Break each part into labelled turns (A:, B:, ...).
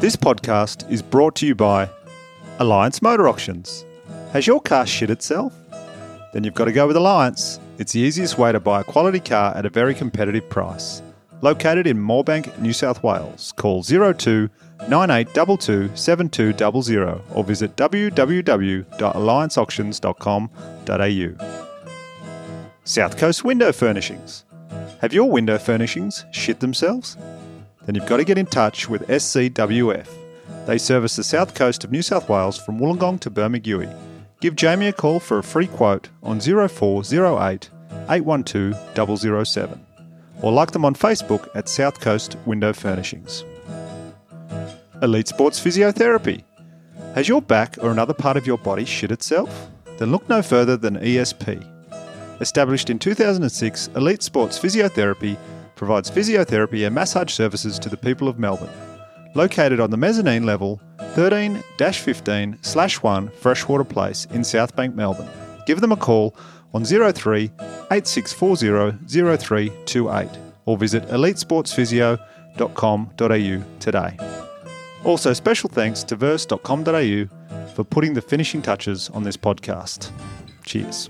A: This podcast is brought to you by Alliance Motor Auctions. Has your car shit itself? Then you've got to go with Alliance. It's the easiest way to buy a quality car at a very competitive price. Located in Moorebank, New South Wales, call 02 9822 7200 or visit www.allianceauctions.com.au. South Coast Window Furnishings. Have your window furnishings shit themselves? Then you've got to get in touch with SCWF. They service the south coast of New South Wales from Wollongong to Bermagui. Give Jamie a call for a free quote on 0408 812 007 or like them on Facebook at South Coast Window Furnishings. Elite Sports Physiotherapy. Has your back or another part of your body shit itself? Then look no further than ESP. Established in 2006, Elite Sports Physiotherapy provides physiotherapy and massage services to the people of Melbourne. Located on the mezzanine level, 13 15 1 Freshwater Place in Southbank, Melbourne. Give them a call on 03 8640 0328 or visit elitesportsphysio.com.au today. Also, special thanks to verse.com.au for putting the finishing touches on this podcast. Cheers.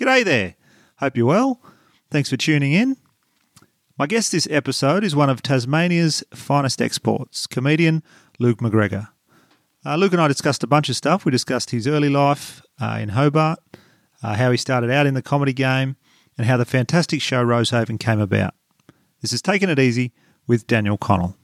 A: G'day there. Hope you're well. Thanks for tuning in. My guest this episode is one of Tasmania's finest exports, comedian Luke McGregor. Uh, Luke and I discussed a bunch of stuff. We discussed his early life uh, in Hobart, uh, how he started out in the comedy game, and how the fantastic show Rosehaven came about. This is Taking It Easy with Daniel Connell.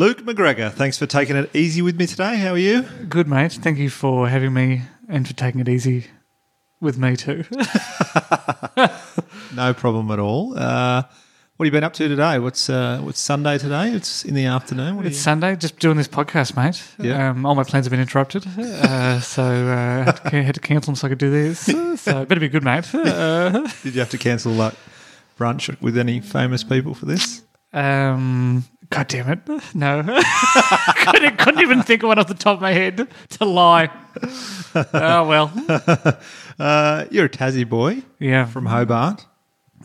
A: Luke McGregor, thanks for taking it easy with me today. How are you?
B: Good, mate. Thank you for having me and for taking it easy with me too.
A: no problem at all. Uh, what have you been up to today? What's uh, what's Sunday today? It's in the afternoon. What
B: it's you... Sunday. Just doing this podcast, mate. Yeah. Um, all my plans have been interrupted, uh, so uh, had, to, had to cancel them so I could do this. So it better be good, mate. Uh,
A: Did you have to cancel like brunch with any famous people for this?
B: Um, God damn it. No. couldn't, couldn't even think of one off the top of my head to lie. Oh, well.
A: Uh, you're a Tassie boy.
B: Yeah.
A: From Hobart.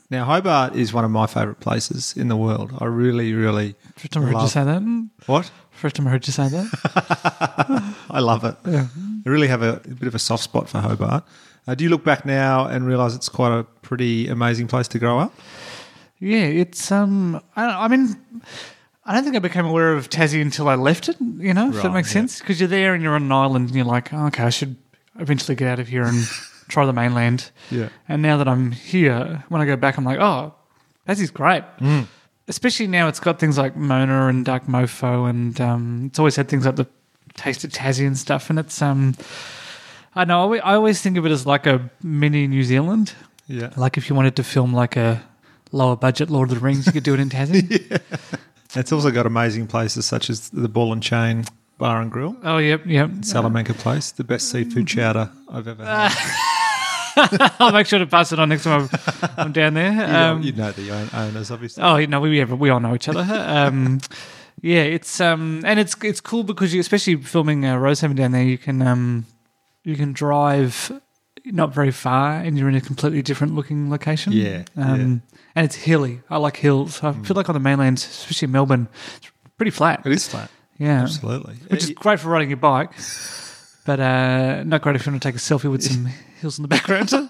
A: Now, Hobart is one of my favourite places in the world. I really, really.
B: First time I heard you say that.
A: What?
B: First time I heard you say that.
A: I love it. Yeah. I really have a, a bit of a soft spot for Hobart. Uh, do you look back now and realise it's quite a pretty amazing place to grow up?
B: Yeah, it's um. I, I mean, I don't think I became aware of Tassie until I left it. You know, if that makes yeah. sense, because you're there and you're on an island and you're like, oh, okay, I should eventually get out of here and try the mainland.
A: Yeah.
B: And now that I'm here, when I go back, I'm like, oh, Tassie's great.
A: Mm.
B: Especially now, it's got things like Mona and Dark Mofo, and um, it's always had things like the Taste of Tassie and stuff. And it's um, I know I always think of it as like a mini New Zealand.
A: Yeah.
B: Like if you wanted to film like a lower budget Lord of the Rings, you could do it in Tassie.
A: It's also got amazing places such as the Ball and Chain Bar and Grill.
B: Oh, yep, yep.
A: Salamanca Place, the best seafood chowder I've ever had.
B: I'll make sure to pass it on next time I'm, I'm down there.
A: You know, um, you know the owners, obviously.
B: Oh, you know, we we all know each other. Um, yeah, it's um, and it's it's cool because you, especially filming uh, Rosehaven down there, you can um, you can drive not very far, and you're in a completely different looking location.
A: Yeah, um,
B: yeah. and it's hilly. I like hills. I mm. feel like on the mainland, especially in Melbourne, it's pretty flat.
A: It is flat.
B: Yeah,
A: absolutely.
B: Which is great for riding your bike, but uh, not great if you want to take a selfie with some hills in the background.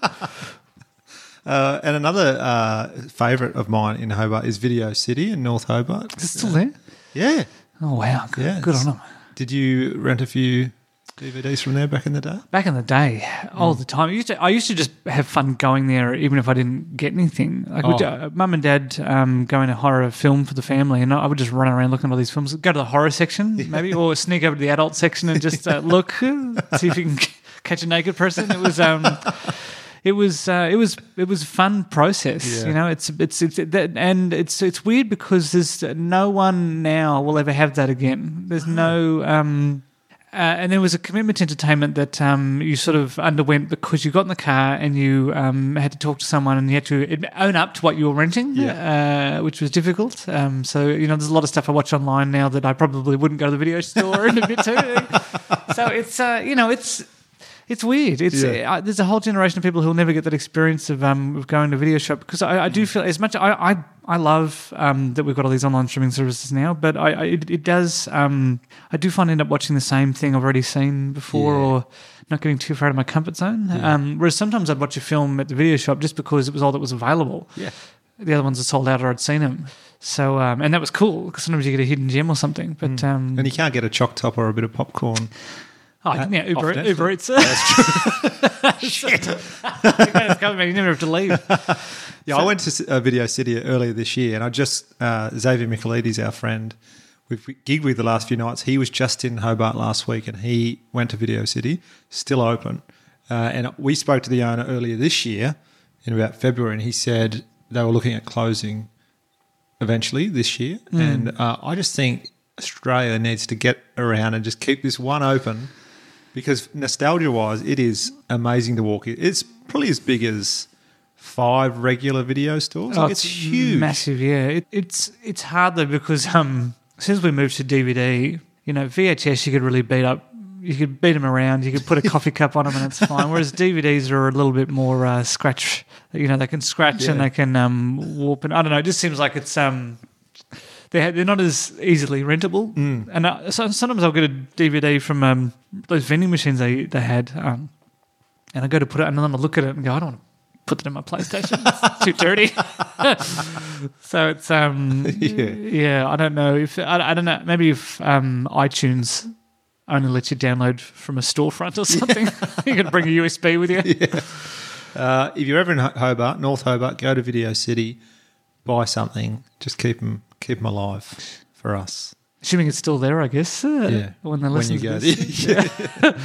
A: Uh, and another uh, favourite of mine in Hobart is Video City in North Hobart.
B: Is it still there?
A: Yeah.
B: Oh wow! Good, yeah, good on them.
A: Did you rent a few DVDs from there back in the day?
B: Back in the day, all the time. I used to, I used to just have fun going there, even if I didn't get anything. Like,
A: Oh.
B: uh, mum and dad um, going to horror film for the family, and I would just run around looking at all these films. Go to the horror section, maybe, or sneak over to the adult section and just uh, look, see if you can catch a naked person. It was. Um, it was uh, it was it was a fun process.
A: Yeah.
B: You know, it's it's it's that, and it's it's weird because there's no one now will ever have that again. There's no um, and there was a commitment to entertainment that um, you sort of underwent because you got in the car and you um, had to talk to someone and you had to own up to what you were renting, uh, which was difficult. Um, so you know, there's a lot of stuff I watch online now that I probably wouldn't go to the video store in and admit to. so it's uh, you know it's it's weird. It's
A: Yeah.
B: uh, there's a whole generation of people who'll never get that experience of um of going to a video shop because I, I do feel as much I I, I love um that we've got all these online streaming services now, but I, I it, it does um I do find I end up watching the same thing I've already seen before
A: Yeah.
B: or not getting too far out of my comfort zone. Um, whereas sometimes I'd watch a film at the video shop just because it was all that was available.
A: Yeah.
B: The other ones are sold out or I'd seen them. So um, and that was cool because sometimes you get a hidden gem or something. But um,
A: And you can't get a choc top or a bit of popcorn.
B: Oh, yeah,
A: off
B: Uber,
A: Netflix.
B: Uber Eats. Shit. you never have to leave.
A: Yeah, I went to uh, Video City earlier this year, and I just uh, Xavier Michaelides, our friend, we've gigged with the last few nights. He was just in Hobart last week, and he went to Video City, still open. Uh, and we spoke to the owner earlier this year, in about February, and he said they were looking at closing eventually this year. And uh, I just think Australia needs to get around and just keep this one open because nostalgia wise, it is amazing to walk. It's probably as big as five regular video stores. Like, it's, huge.
B: massive. Yeah, it, it's it's hard though because um since we moved to DVD, you know, VHS you could really beat up. You could beat them around. You could put a coffee cup on them, and it's fine. Whereas DVDs are a little bit more uh, scratch. You know, they can scratch and they can um, warp. And I don't know. It just seems like it's um, they're they're not as easily rentable.
A: Mm.
B: And uh, so, sometimes I'll get a DVD from um, those vending machines they they had, um, and I go to put it, and then I look at it and go, I don't want to put that in my PlayStation. It's too dirty. so it's um
A: Yeah.
B: yeah. I don't know if I, I don't know maybe if um iTunes only lets you download from a storefront or something. you can bring a USB with you.
A: Uh, if you're ever in Hobart, North Hobart, go to Video City, buy something. Just keep them keep 'em alive for us.
B: Assuming it's still there, I guess. uh,
A: Yeah.
B: When they
A: When
B: listen
A: you
B: to
A: go
B: this.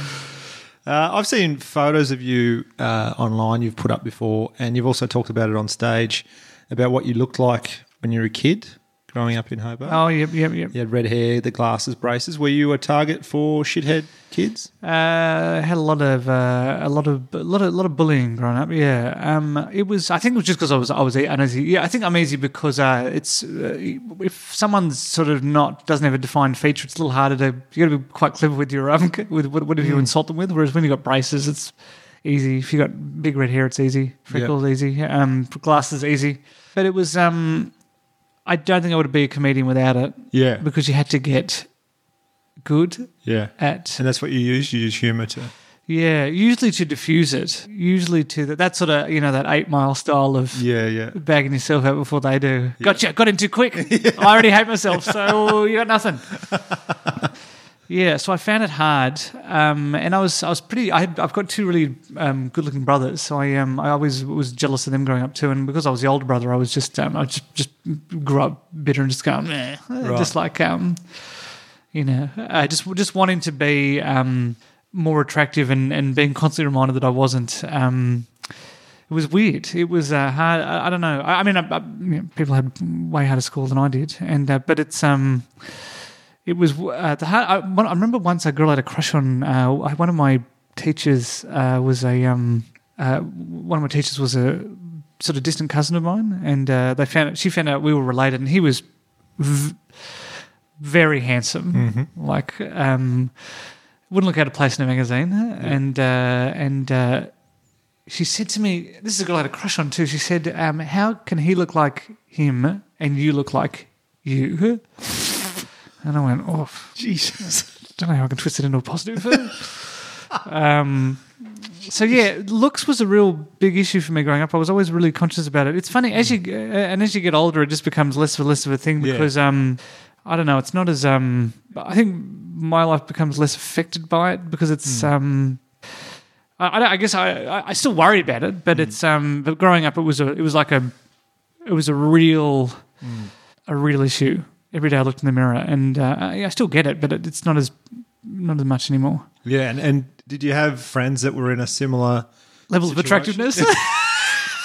A: Uh, I've seen photos of you uh, online you've put up before, and you've also talked about it on stage about what you looked like when you were a kid growing up in Hobart.
B: Oh, yep, yep, yep.
A: You had red hair, the glasses, braces. Were you a target for shithead kids?
B: Uh, had a lot of uh, a lot of a lot of lot of bullying growing up. Yeah, um, it was. I think it was just because I was I was uneasy. Yeah, I think I'm easy because uh, it's uh, if someone's sort of not doesn't have a defined feature, it's a little harder to. You got to be quite clever with your um with what- whatever you insult them with. Whereas when you got braces, it's easy. If you got big red hair, it's easy. Freckles, easy. Um, glasses, easy. But it was um, I don't think I would be a comedian without it
A: Yeah.
B: because you had to get good
A: Yeah.
B: at
A: And that's what you use? You use humour to.
B: yeah, usually to diffuse it. Usually to that, that sort of, you know, that eight mile style of
A: Yeah, yeah.
B: bagging yourself out before they do. Gotcha, got in too quick. I already hate myself, so you got nothing. yeah, so I found it hard, um, and I was I was pretty. I had, I've got two really um, good looking brothers, so I um I always was jealous of them growing up too, and because I was the older brother, I was just um, I just just grew up bitter and just going, Meh. just like um you know, uh, just just wanting to be um, more attractive and, and being constantly reminded that I wasn't. Um, it was weird. It was uh, hard. I, I don't know. I, I mean, I, I, you know, people had way harder school than I did, and uh, but it's um, it was uh, the. I, one- I remember once a girl had a crush on uh, one of my teachers. Uh, was a um, uh, one of my teachers was a sort of distant cousin of mine, and uh, they found she found out we were related, and he was. V- very handsome, like um, wouldn't look out of place in a magazine. And uh, and uh, she said to me, "This is a girl I had a crush on too." She said, um, "How can he look like him and you look like you?" And I went, "Oh,
A: Jesus.
B: don't know how I can twist it into a positive." um, so yeah, looks was a real big issue for me growing up. I was always really conscious about it. It's funny as you uh, and as you get older, it just becomes less of a less of a thing
A: Yeah.
B: because um, I don't know. It's not as um. I think my life becomes less affected by it because it's um. I, I, don't- I guess I, I I still worry about it, but it's um. But growing up, it was a it was like a it was a real a real issue. Every day I looked in the mirror, and uh, I still get it, but it's not as not as much anymore.
A: Yeah, and, and did you have friends that were in a similar
B: levels of attractiveness.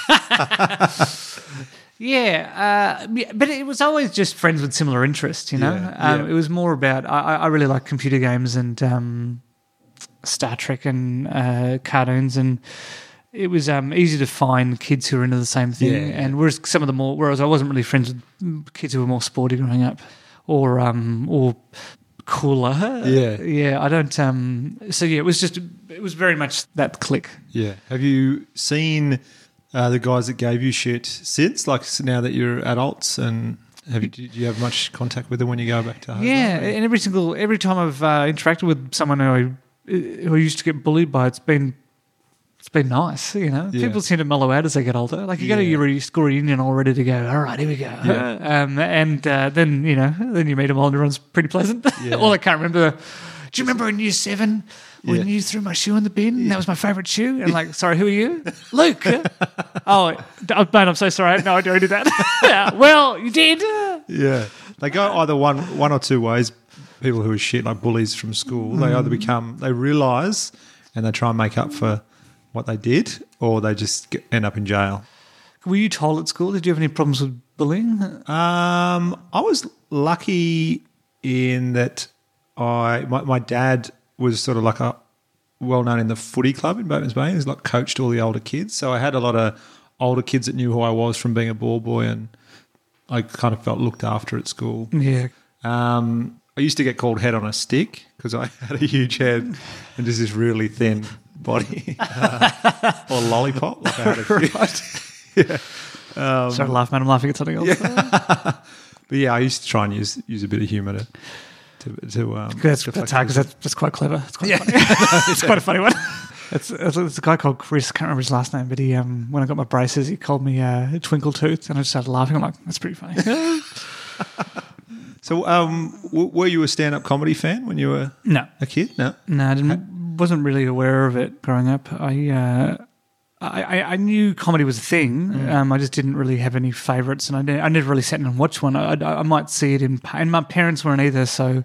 B: yeah, uh, but it was always just friends with similar interests, you know.
A: Yeah,
B: um,
A: yeah.
B: It was more about I, I I really like computer games and um, Star Trek and uh, cartoons, and it was um, easy to find kids who were into the same thing.
A: Yeah, yeah.
B: And whereas some of the more, whereas I wasn't really friends with kids who were more sporty growing up, or um, or cooler.
A: Yeah.
B: yeah. I don't. Um, so yeah, it was just it was very much that click.
A: Yeah. Have you seen uh, the guys that gave you shit since? Like now that you're adults, and have you, do you have much contact with them when you go back to home?
B: Yeah, and every single every time I've uh, interacted with someone who I who I used to get bullied by, it's been it's been nice. You know,
A: Yeah.
B: people seem to mellow out as they get older. Like you go to
A: Yeah.
B: your school reunion all ready to go. All right, here we go.
A: Yeah.
B: Um, and uh, then you know, then you meet them all, and everyone's pretty pleasant.
A: Yeah.
B: all I can't remember. Do you remember in year seven when
A: Yeah.
B: you threw my shoe in the bin? That was my favourite shoe. And like, sorry, who are you? Luke. oh, man, I'm so sorry. I had no idea I did that. yeah, well, you did.
A: Yeah. They go either one one or two ways. People who are shit, like bullies from school, they either become, they realise and they try and make up for what they did, or they just end up in jail.
B: Were you told at school? Did you have any problems with bullying?
A: Um, I was lucky in that I my, my dad was sort of like a well known in the footy club in Batemans Bay. He's like coached all the older kids, so I had a lot of older kids that knew who I was from being a ball boy, and I kind of felt looked after at school.
B: Yeah.
A: Um, I used to get called head on a stick because I had a huge head and just this really thin body, or lollipop. Like I had a few.
B: Sorry, laugh, man. I'm laughing at something else.
A: But yeah, I used to try and use use a bit of humour to to, to um.
B: That's,
A: to
B: that's
A: flex
B: hard because that's, that's quite clever. It's quite, funny. it's quite a funny one. It's, it's, it's a guy called Chris. I Can't remember his last name, but he um, when I got my braces, he called me uh, Twinkle Tooth, and I just started laughing. I'm like, that's pretty funny.
A: So, um, w- were you a stand up comedy fan when you were
B: no,
A: a kid? No.
B: no, I didn't. Wasn't really aware of it growing up. I. Uh, I, I- knew comedy was a thing. Um, I just didn't really have any favourites, and I, I never really sat down and watched one. I, I, I might see it in, and my parents weren't either, so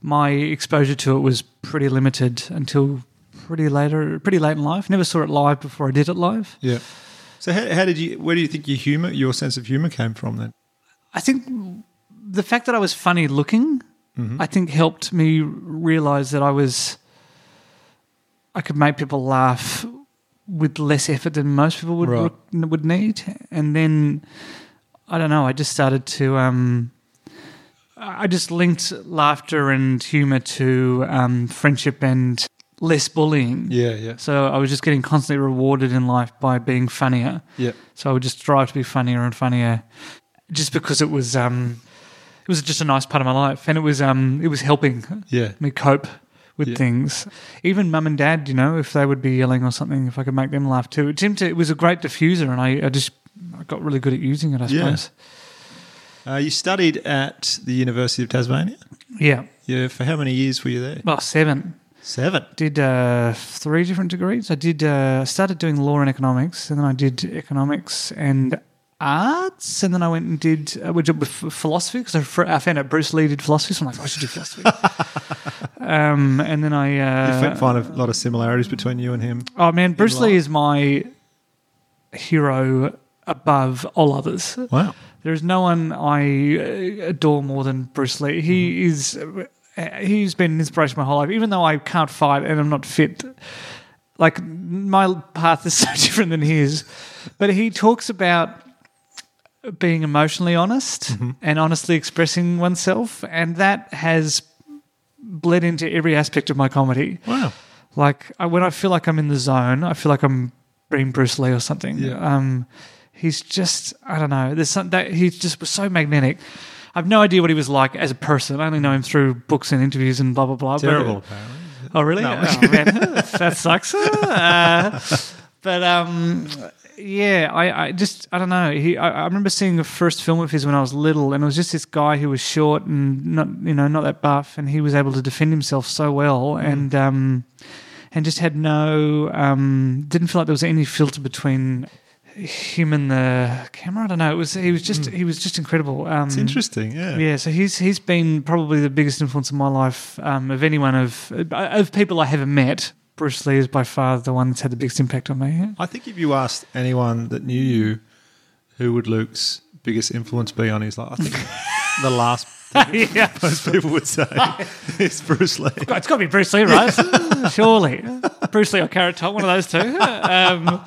B: my exposure to it was pretty limited until pretty later, pretty late in life. Never saw it live before I did it live.
A: Yeah. So, how, how did you? Where do you think your humor, your sense of humor, came from then?
B: I think the fact that I was funny looking, I think helped me realize that I was, I could make people laugh with less effort than most people would
A: Right.
B: would need, and then I don't know. I just started to. Um, I just linked laughter and humor to um, friendship and less bullying.
A: Yeah, yeah,
B: So I was just getting constantly rewarded in life by being funnier.
A: yeah.
B: So I would just strive to be funnier and funnier, just because it was um, it was just a nice part of my life, and it was um, it was helping
A: Yeah.
B: me cope with
A: Yeah.
B: things. Even mum and dad, you know, if they would be yelling or something, if I could make them laugh too, it seemed to. It was a great diffuser, and I, I just I got really good at using it. I
A: Yeah.
B: suppose.
A: Uh, you studied at the University of Tasmania.
B: Yeah.
A: Yeah. For how many years were you there?
B: Well, seven.
A: Seven.
B: Did uh, three different degrees. I did uh, started doing law and economics, and then I did economics and arts, and then I went and did uh, which with philosophy because I, found out Bruce Lee did philosophy, so I'm like, I should do philosophy. um, and then I
A: You
B: uh,
A: fi- find a lot of similarities between you and him.
B: oh man, Bruce Lee is my hero above all others.
A: Wow.
B: There is no one I uh, adore more than Bruce Lee. He is uh, he's been an inspiration my whole life. Even though I can't fight and I'm not fit, like my path is so different than his. But he talks about being emotionally honest and honestly expressing oneself, and that has bled into every aspect of my comedy.
A: Wow.
B: Like I, when I feel like I'm in the zone, I feel like I'm being Bruce Lee or something.
A: Yeah.
B: Um, he's just I don't know. There's some that he just was so magnetic. I've no idea what he was like as a person. I only know him through books and interviews and blah blah blah.
A: Terrible, apparently.
B: Oh, really?
A: No.
B: Oh, man, that sucks. Uh, but um, yeah, I, I just I don't know. He I, I remember seeing the first film of his when I was little, and it was just this guy who was short and not you know not that buff, and he was able to defend himself so well, and um, and just had no um, didn't feel like there was any filter between him and the camera. I don't know. It was he was just he was just incredible. Um,
A: It's interesting. Yeah.
B: yeah, so he's he's been probably the biggest influence in my life um, of anyone of of people I haven't met. Bruce Lee is by far the one that's had the biggest impact on me.
A: I think if you asked anyone that knew you, who would Luke's biggest influence be on his life, I think the last
B: yeah,
A: most people would say is Bruce Lee.
B: it's got to be Bruce Lee, right? surely. Bruce Lee or Carrot Top, one of those two. Um,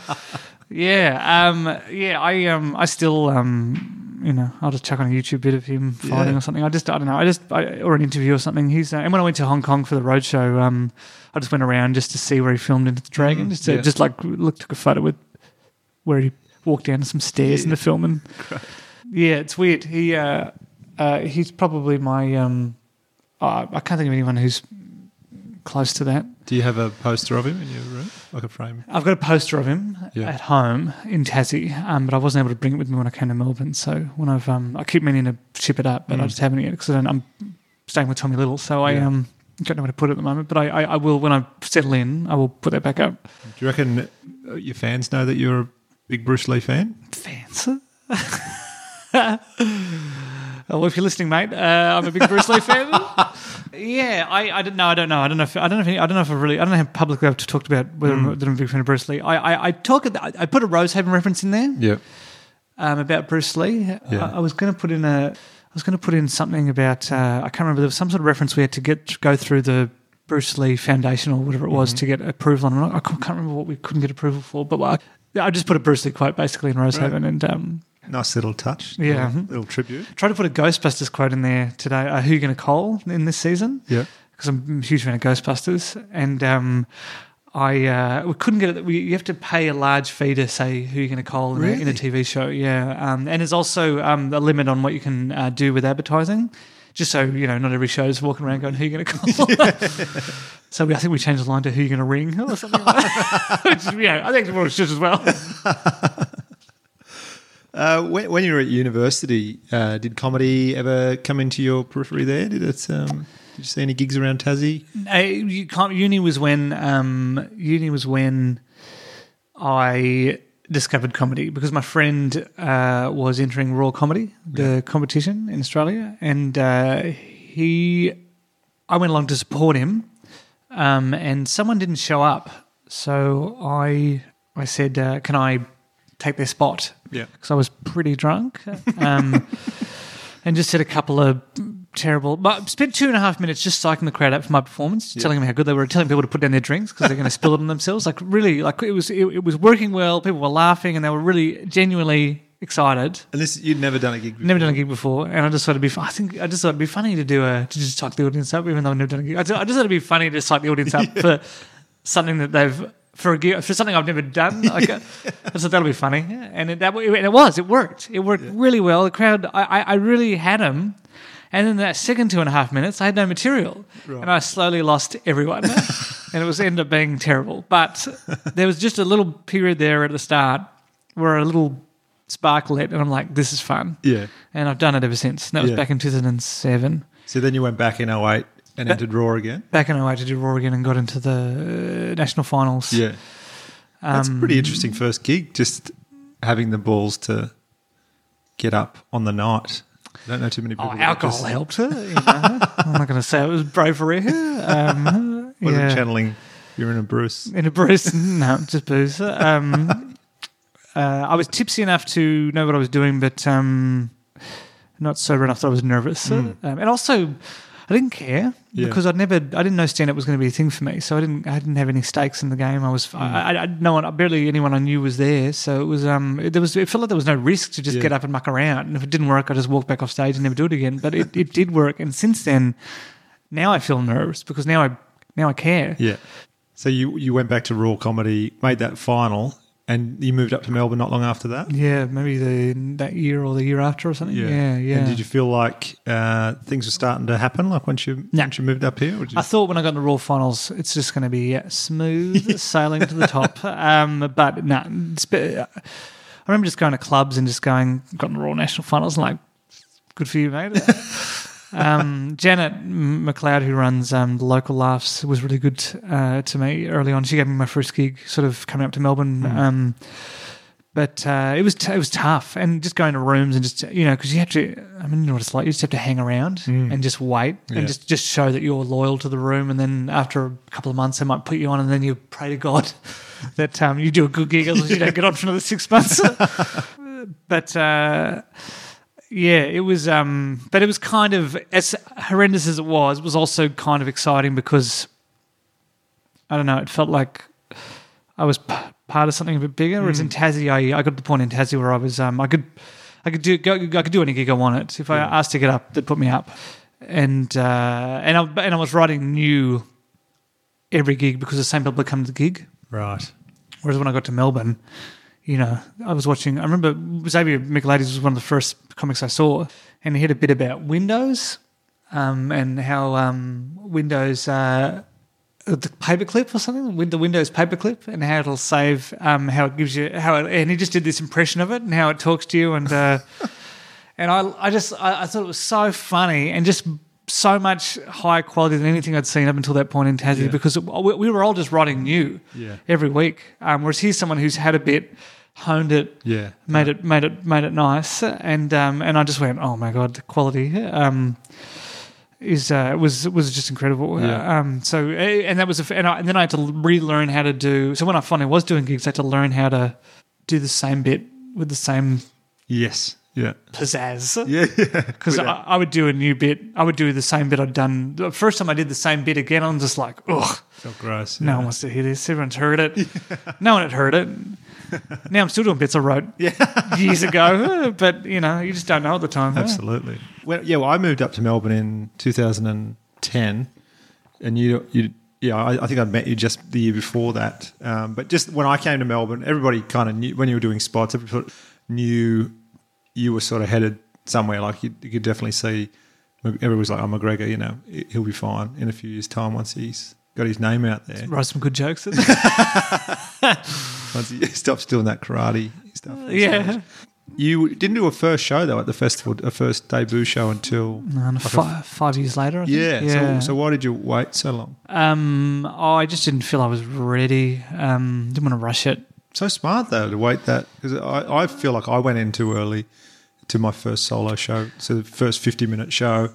B: yeah, um, yeah. I um, I still um, you know, I'll just chuck on a YouTube bit of him fighting
A: Yeah.
B: or something. I just, I don't know, I just, I, or an interview or something. He's, uh, and when I went to Hong Kong for the roadshow, um, I just went around just to see where he filmed Enter the Dragon, just to,
A: yeah.
B: just like look, took a photo with where he walked down some stairs in the film, and yeah, it's weird. He, uh, uh, he's probably my, um, uh, I can't think of anyone who's close to that.
A: Do you have a poster of him in your room, like a frame?
B: I've got a poster of him
A: Yeah.
B: at home in Tassie, um, but I wasn't able to bring it with me when I came to Melbourne. So when I've, um, I keep meaning to ship it up, but I just haven't yet because I'm staying with Tommy Little, so I
A: Mm. Yeah.
B: um don't know where to put it at the moment. But I, I, I will when I settle in, I will put that back up.
A: Do you reckon uh, your fans know that you're a big Bruce Lee fan?
B: Fans. well, if you're listening, mate, uh, I'm a big Bruce Lee fan. Yeah, I, I don't know. I don't know. I don't know. If, I don't know. If any, I don't know if I really. I don't know how publicly I've talked about whether I'm, that I'm a big fan of Bruce Lee. I, I, I talk. I, I put a Rosehaven reference in there.
A: Yeah.
B: um, about Bruce Lee.
A: Yeah.
B: I, I was going to put in a, I was going to put in something about. Uh, I can't remember. There was some sort of reference we had to get to go through the Bruce Lee Foundation or whatever it was to get approval on. I can't can't remember what we couldn't get approval for, but I, I just put a Bruce Lee quote basically in Rosehaven and um,
A: Nice little touch.
B: Yeah.
A: Little, little tribute.
B: tried to put a Ghostbusters quote in there today. Uh, Who you going to call in this season?
A: Yeah.
B: because I'm a huge fan of Ghostbusters, and um, I uh, we couldn't get it. We, you have to pay a large fee to say who you're going to call in, a, in a TV show. Yeah, um, and there's also um, a limit on what you can uh, do with advertising. Just so you know, not every show is walking around going, "Who you going to call?" so we, I think we changed the line to "Who you going to ring" or something. like that. Which, yeah, I think it works just as well.
A: Uh, when, when you were at university, uh, did comedy ever come into your periphery there? Did it? Um, did you see any gigs around Tassie?
B: Uh, uni was when um, uni was when I discovered comedy because my friend uh, was entering Raw Comedy, the competition in Australia, and uh, he, I went along to support him, um, and someone didn't show up, so I, I said, uh, "Can I take their spot?"
A: Yeah.
B: because I was pretty drunk. Um, and just said a couple of terrible. But spent two and a half minutes just psyching the crowd up for my performance, telling them how good they were, telling people to put down their drinks because they're going to spill it on themselves. Like really, like it was it, it was working well. People were laughing and they were really genuinely excited.
A: And this, you'd never done a gig before.
B: Never done a gig before, and I just thought it'd be. I think I just thought it'd be funny to do a to just psych the audience up, even though I've never done a gig. I just, I just thought it'd be funny to psych the audience up for something that they've for a for something I've never done. Like, uh, I thought that'll be funny, and it, that and it was. It worked. It worked really well. The crowd, I, I, really had them. And then that second two and a half minutes, I had no material, and I slowly lost everyone, and it was ended up being terrible. But there was just a little period there at the start where a little spark lit, and I'm like, "This is fun."
A: Yeah.
B: and I've done it ever since. And that was
A: Yeah.
B: back in 2007.
A: So then you went back in 08 and entered Raw again.
B: Back in 08 to do Raw again and got into the uh, national finals.
A: Yeah. That's a
B: Um,
A: pretty interesting first gig, just having the balls to get up on the night. I don't know too many people.
B: Oh,
A: that
B: alcohol
A: just-
B: helped. You know? I'm not going to say it was bravery. Um,
A: Wasn't
B: yeah.
A: channeling you're in a Bruce.
B: In a Bruce, no, just booze. Um, uh, I was tipsy enough to know what I was doing, but um, not sober enough that I was nervous. Um, and also, I didn't care
A: Yeah.
B: because I'd never, I didn't know stand up was going to be a thing for me. So I didn't, I didn't have any stakes in the game. I was, I, I, I, no one, barely anyone I knew was there. So it was, um, it, there was, it felt like there was no risk to just
A: Yeah.
B: get up and muck around. And if it didn't work, I just walk back off stage and never do it again. But it, it did work. And since then, now I feel nervous because now I, now I care.
A: Yeah. So you you went back to Raw Comedy, made that final, and you moved up to Melbourne not long after that.
B: Yeah, maybe the that year or the year after or something. Yeah, yeah.
A: And did you feel like uh, things were starting to happen, like once you once you moved up here? Or did you,
B: I thought when I got in the Raw finals, it's just going to be yeah, smooth sailing to the top. Um, but no, be- I remember just going to clubs and just going, got in the Raw national finals, and like, good for you, mate. um, Janet McLeod, who runs um, the local laughs, was really good uh, to me early on. She gave me my first gig, sort of coming up to Melbourne. Um, but uh, it was t- it was tough, and just going to rooms and just you know because you have to. I mean, you know what it's like. You just have to hang around and just wait
A: Yeah.
B: and just just show that you're loyal to the room. And then after a couple of months, they might put you on, and then you pray to God that um, you do a good gig, otherwise you don't get on for another six months. but uh, yeah, it was. Um, but it was kind of as horrendous as it was. It was also kind of exciting because I don't know. It felt like I was p- part of something a bit bigger. Whereas in Tassie, I, I got to the point in Tassie where I was um I could I could do go, I could do any gig I wanted. If I asked to get up, they'd put me up, and uh, and I and I was writing new every gig because the same people come to the gig.
A: Right.
B: Whereas when I got to Melbourne, you know, I was watching. I remember Xavier Michaelides was one of the first comics I saw, and he had a bit about Windows, um, and how um, Windows uh, the paperclip or something, the Windows paperclip, and how it'll save, um, how it gives you, how it, and he just did this impression of it, and how it talks to you, and uh, and I, I just, I, I thought it was so funny, and just so much higher quality than anything I'd seen up until that point in Tassie,
A: Yeah.
B: because we, we were all just writing new
A: Yeah.
B: every week. Um, whereas here's someone who's had a bit, honed it,
A: Yeah.
B: made it, made it, made it nice, and um, and I just went, oh my god, the quality um, is uh, was was just incredible.
A: Yeah.
B: Um, so and that was a, and, I, and then I had to relearn how to do. So when I finally was doing gigs, I had to learn how to do the same bit with the same
A: Yes. Yeah.
B: pizzazz.
A: Yeah. Yeah.
B: Because I, I would do a new bit. I would do the same bit I'd done. The first time I did the same bit again, I'm just like, ugh,
A: Felt gross.
B: no one wants to hear this. Everyone's heard it. No one had heard it. Now I'm still doing bits I wrote years ago, but you know, you just don't know at the time.
A: Absolutely. Well, yeah, well, I moved up to Melbourne in 2010, and you, you, yeah, I, I think I'd met you just the year before that. Um, but just when I came to Melbourne, everybody kind of knew when you were doing spots. Everybody knew you were sort of headed somewhere. Like you, you could definitely see. Everybody was like, "Oh, McGregor, you know, he'll be fine in a few years' time once he's got his name out there.
B: Write some good jokes.
A: Once he stops doing that karate stuff."
B: yeah.
A: You didn't do a first show though at the festival, a first debut show until
B: And five, five years later, I think.
A: yeah.
B: yeah.
A: So, so why did you wait so long?
B: um, oh, I just didn't feel I was ready. Um, didn't want to rush it.
A: So smart though to wait that because I, I feel like I went in too early to my first solo show. So the first fifty minute show,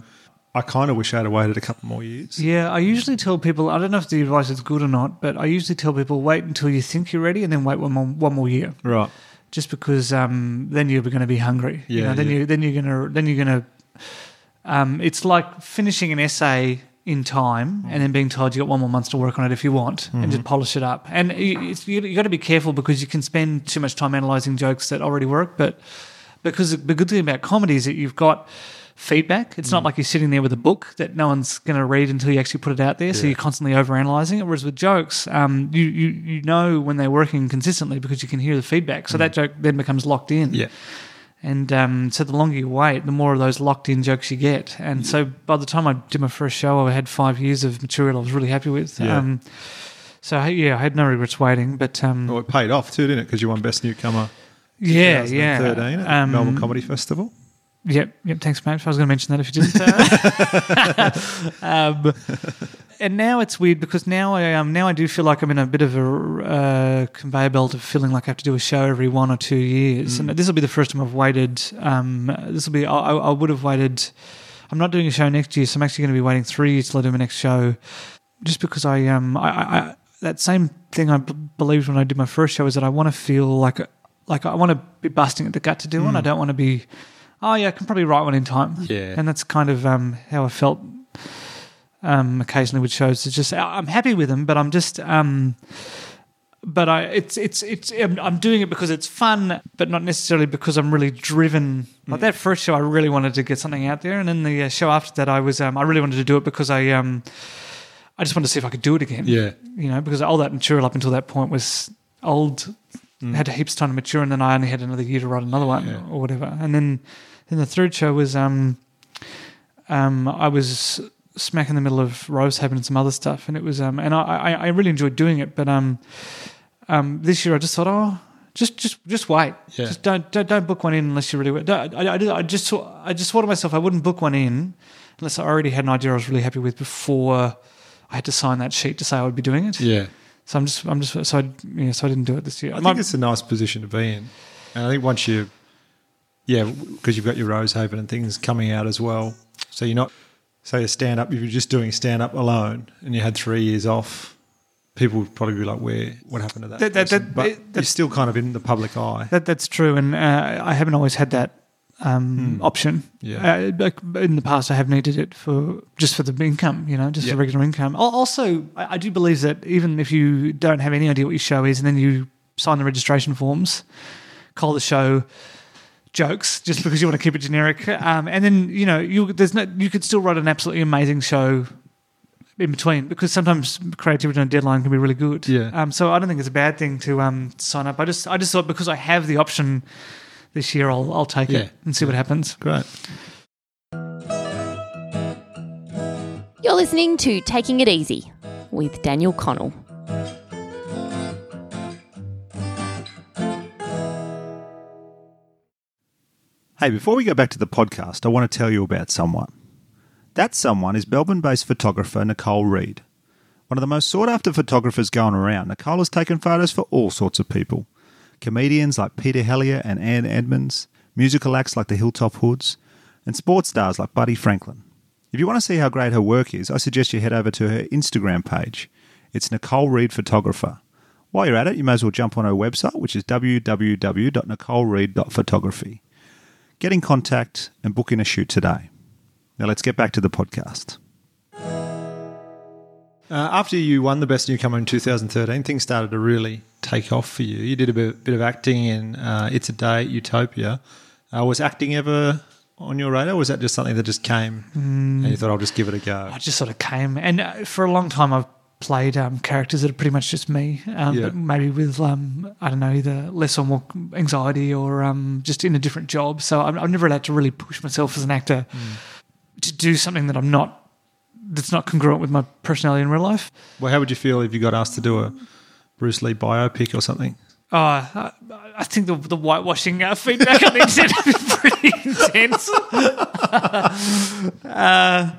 A: I kind of wish I had waited a couple more years.
B: Yeah, I usually tell people. I don't know if the advice is good or not, but I usually tell people wait until you think you're ready, and then wait one more one more year.
A: Right.
B: just because um, then you're going to be hungry. you
A: Yeah,
B: know, then
A: yeah.
B: you then you're going to then you're going to. Um, it's like finishing an essay in time and then being told you got one more month to work on it if you want and
A: Mm-hmm.
B: just polish it up. And you, it's, you, you got to be careful because you can spend too much time analyzing jokes that already work. But because the good thing about comedy is that you've got feedback. It's
A: Mm.
B: not like you're sitting there with a book that no one's going to read until you actually put it out there. So you're constantly overanalyzing it. Whereas with jokes, um, you, you you know when they're working consistently because you can hear the feedback. So that joke then becomes locked in.
A: Mm. Yeah.
B: And um, so the longer you wait, the more of those locked in jokes you get. And so by the time I did my first show, I had five years of material I was really happy with.
A: Yeah.
B: Um, so yeah, I had no regrets waiting. But um,
A: Well, it paid off too, didn't it? Because you won Best Newcomer
B: yeah, yeah.
A: 2013 at
B: Um,
A: Melbourne Comedy Festival.
B: Yep, yep. Thanks, mate. I was going to mention that if you didn't. Uh, um, and now it's weird because now I um, now I do feel like I'm in a bit of a uh, conveyor belt of feeling like I have to do a show every one or two years. And this will be the first time I've waited. Um, this will be. I, I would have waited. I'm not doing a show next year, so I'm actually going to be waiting three years till I do my next show, just because I um I, I, I that same thing I b- believed when I did my first show is that I want to feel like like I want to be busting at the gut to do one. I don't want to be oh yeah, I can probably write one in time.
A: Yeah.
B: and that's kind of um, how I felt um, occasionally with shows. It's just I'm happy with them, but I'm just. Um, but I, it's it's it's I'm, doing it because it's fun, but not necessarily because I'm really driven. Like that first show, I really wanted to get something out there, and then the uh, show after that, I was um, I really wanted to do it because I um, I just wanted to see if I could do it again.
A: Yeah.
B: you know, because all that material up until that point was old, had heaps of time to mature, and then I only had another year to write another one
A: Yeah.
B: or whatever. And then, then the third show was um, um, I was smack in the middle of Rosehaven and some other stuff, and it was um, and I, I, I really enjoyed doing it, but um, um, this year I just thought, oh, just just just wait,
A: Yeah.
B: just don't, don't don't book one in unless you really. I, I, I just saw- I just thought to myself, I wouldn't book one in unless I already had an idea I was really happy with before I had to sign that sheet to say I would be doing it.
A: Yeah.
B: So I'm just I'm just so I, yeah so I didn't do it this year.
A: I
B: My-
A: think it's a nice position to be in. And I think once you, yeah, because you've got your Rosehaven and things coming out as well. So you're not, say, a stand up, if you're just doing stand up alone and you had three years off, people would probably be like, where, what happened to that?
B: That- that- that-
A: but
B: it-
A: you're still kind of in the public eye.
B: That that's true, and uh, I haven't always had that um, option.
A: Hmm. Yeah.
B: Uh, like, in the past, I have needed it for just for the income, you know, just
A: Yeah.
B: for regular income. Also, I, I do believe that even if you don't have any idea what your show is, and then you sign the registration forms, call the show jokes just because you want to keep it generic, um, and then you know you there's no you could still write an absolutely amazing show in between because sometimes creativity on a deadline can be really good.
A: Yeah.
B: Um, so I don't think it's a bad thing to um, sign up. I just I just thought because I have the option this year, I'll I'll take
A: Yeah.
B: it and see what happens.
A: Great.
C: You're listening to Taking It Easy with Daniel Connell.
D: Hey, before we go back to the podcast, I want to tell you about someone. That someone is Melbourne based photographer Nicole Reed. One of the most sought after photographers going around, Nicole has taken photos for all sorts of people comedians like Peter Hellier and Anne Edmonds, musical acts like the Hilltop Hoods, and sports stars like Buddy Franklin. If you want to see how great her work is, I suggest you head over to her Instagram page. It's Nicole Reed Photographer. While you're at it, you may as well jump on her website, which is www.nicolereed.photography. Get in contact and book in a shoot today. Now let's get back to the podcast.
A: Uh, after you won the Best Newcomer in 2013, things started to really take off for you. You did a bit, bit of acting in uh, It's a Date at Utopia. Uh, was acting ever on your radar, or was that just something that just came and you thought, I'll just give it a go?
B: I just sort of came, and uh, for a long time I've played um, characters that are pretty much just me, um,
A: Yeah.
B: but maybe with um, I don't know either less or more anxiety or um, just in a different job. So I'm, I'm never allowed to really push myself as an actor to do something that I'm not. That's not congruent with my personality in real life.
A: Well, how would you feel if you got asked to do a Bruce Lee biopic or something?
B: Oh, I, I think the, the whitewashing uh, feedback on the internet is pretty intense. uh,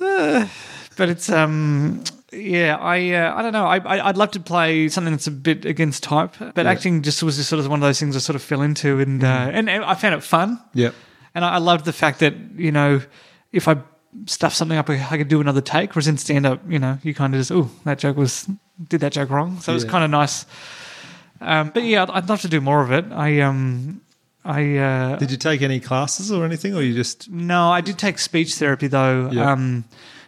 B: uh, but it's um, yeah, I uh, I don't know. I, I I'd love to play something that's a bit against type, but acting just was just sort of one of those things I sort of fell into, and uh, and I found it fun.
A: Yep.
B: And I, I loved the fact that, you know, if I stuff something up, I could do another take. Whereas in stand up, you know, you kind of just, oh, that joke was, did that joke wrong. So it was kind of nice. Um, but yeah, I'd, I'd love to do more of it. I, um, I, uh,
A: Did you take any classes or anything, or you just
B: no, I did take speech therapy though.
A: Yeah.
B: Um,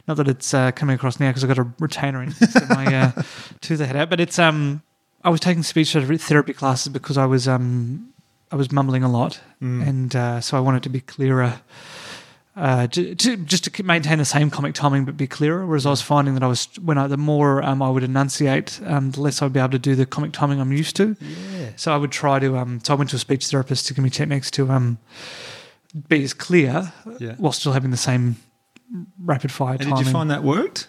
B: not that it's uh, coming across now because I've got a retainer in so my uh, tooth I had out. But it's um, I was taking speech therapy classes because I was um, I was mumbling a lot, and uh, so I wanted to be clearer. Uh, to, to, just to maintain the same comic timing but be clearer. Whereas I was finding that I was when I the more um, I would enunciate, um, the less I'd be able to do the comic timing I'm used to.
A: yeah?
B: So I would try to. Um, so I went to a speech therapist to give me techniques to um, be as clear
A: Yeah.
B: while still having the same rapid fire timing.
A: did you find that worked?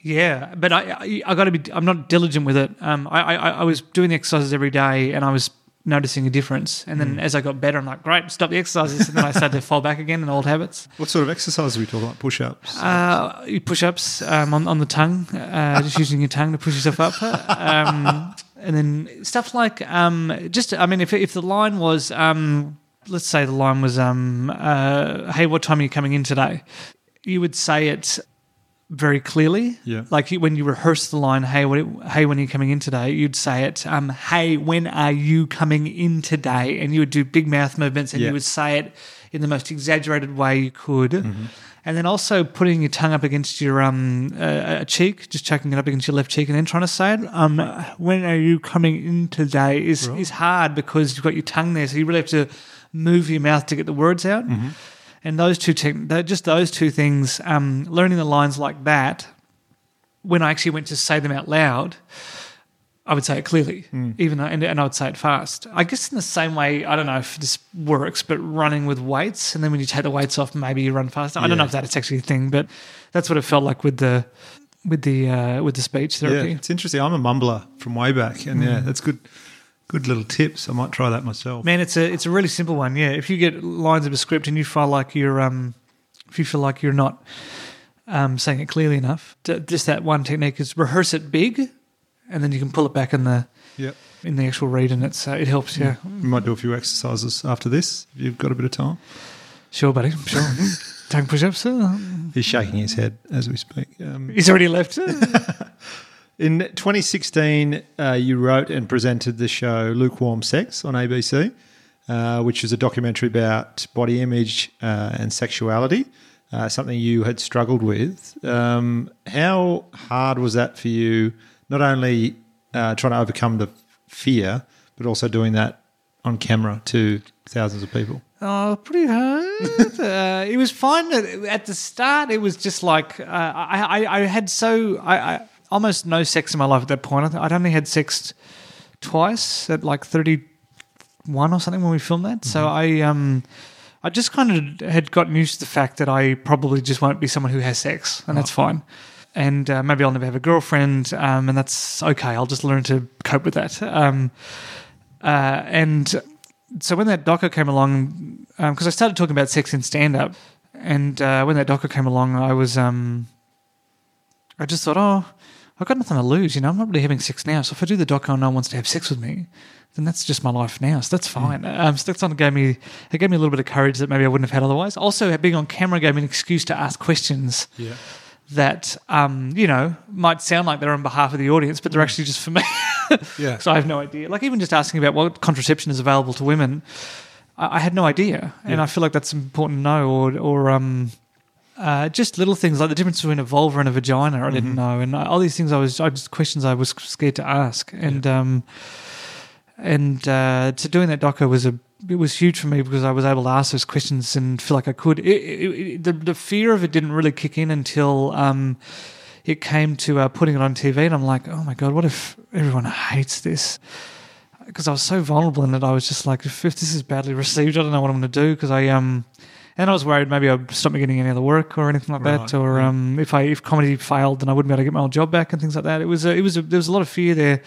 B: Yeah, but I I, I got to be. I'm not diligent with it. Um, I, I I was doing the exercises every day, and I was noticing a difference. And then as I got better, I'm like, great, stop the exercises, and then I started to fall back again in old habits.
A: What sort of exercises are we talking about? Push ups.
B: Uh, you push-ups um, on on the tongue, uh, just using your tongue to push yourself up, um, and then stuff like um, just. I mean, if if the line was, um, let's say the line was, um, uh, "Hey, what time are you coming in today?" You would say it very clearly.
A: Yeah.
B: Like when you rehearse the line, "Hey, what, hey, when are you coming in today?" You'd say it, um, "Hey, when are you coming in today?" And you would do big mouth movements, and
A: Yeah.
B: you would say it in the most exaggerated way you could. And then also putting your tongue up against your um uh, a cheek, just chucking it up against your left cheek, and then trying to say it. Um, when are you coming in today? Is is hard because you've got your tongue there, so you really have to move your mouth to get the words out. And those two, they're just those two things, um, learning the lines like that. When I actually went to say them out loud, I would say it clearly, even though, and, and I would say it fast. I guess in the same way, I don't know if this works, but running with weights, and then when you take the weights off, maybe you run faster. I don't know if that's actually a thing, but that's what it felt like with the with the uh, with the speech therapy.
A: Yeah, it's interesting. I'm a mumbler from way back, and yeah, that's good. Good little tips. I might try that myself.
B: Man, it's a it's a really simple one. Yeah, if you get lines of a script and you feel like you're um, if you feel like you're not um, saying it clearly enough, d- just that one technique is rehearse it big, and then you can pull it back in the
A: Yep.
B: in the actual read, and it's uh, it helps. Yeah,
A: We might do a few exercises after this if you've got a bit of time.
B: sure, buddy, sure. Tongue push-ups. Uh,
A: He's shaking his head as we speak. Um,
B: he's already left.
A: in 2016, uh, you wrote and presented the show Lukewarm Sex on ABC. uh, which was a documentary about body image uh, and sexuality, uh, something you had struggled with. Um, how hard was that for you? Not only uh, trying to overcome the fear, but also doing that on camera to thousands of people.
B: Oh, pretty hard. uh, it was fine at, at the start. It was just like uh, I, I, I had so I, I almost no sex in my life at that point. I'd only had sex twice at like thirty one or something when we filmed that. So I um I just kind of had gotten used to the fact that I probably just won't be someone who has sex, and that's fine. And uh, maybe I'll never have a girlfriend, um, and that's okay. I'll just learn to cope with that. Um, uh, and so when that docker came along, because I started talking about sex in stand up, and uh, when that docker came along, I was, um, I just thought, oh, I've got nothing to lose. You know, I'm not really having sex now. So if I do the docker and no one wants to have sex with me, then that's just my life now. So that's fine. Um, so that's of gave me, it gave me a little bit of courage that maybe I wouldn't have had otherwise. Also, being on camera gave me an excuse to ask questions
A: Yeah.
B: that, um, you know, might sound like they're on behalf of the audience, but they're actually just for me.
A: Yeah.
B: So I have no idea. Like even just asking about what contraception is available to women, I, I had no idea, and I feel like that's important to know. Or or um, uh, just little things like the difference between a vulva and a vagina. I
A: Mm-hmm.
B: didn't know, and all these things I was I just questions I was scared to ask, and um, and uh, to doing that doco was a it was huge for me because I was able to ask those questions and feel like I could. It, it, it, the the fear of it didn't really kick in until um, it came to uh, putting it on TV, and I'm like, oh my god, what if everyone hates this? Because I was so vulnerable in it, I was just like, if, if this is badly received, I don't know what I'm going to do. Because I um, and I was worried maybe I'd stop me getting any other work or anything like
A: Right,
B: that, or um, if I if comedy failed, then I wouldn't be able to get my old job back and things like that. It was a, it was a, there was a lot of fear there.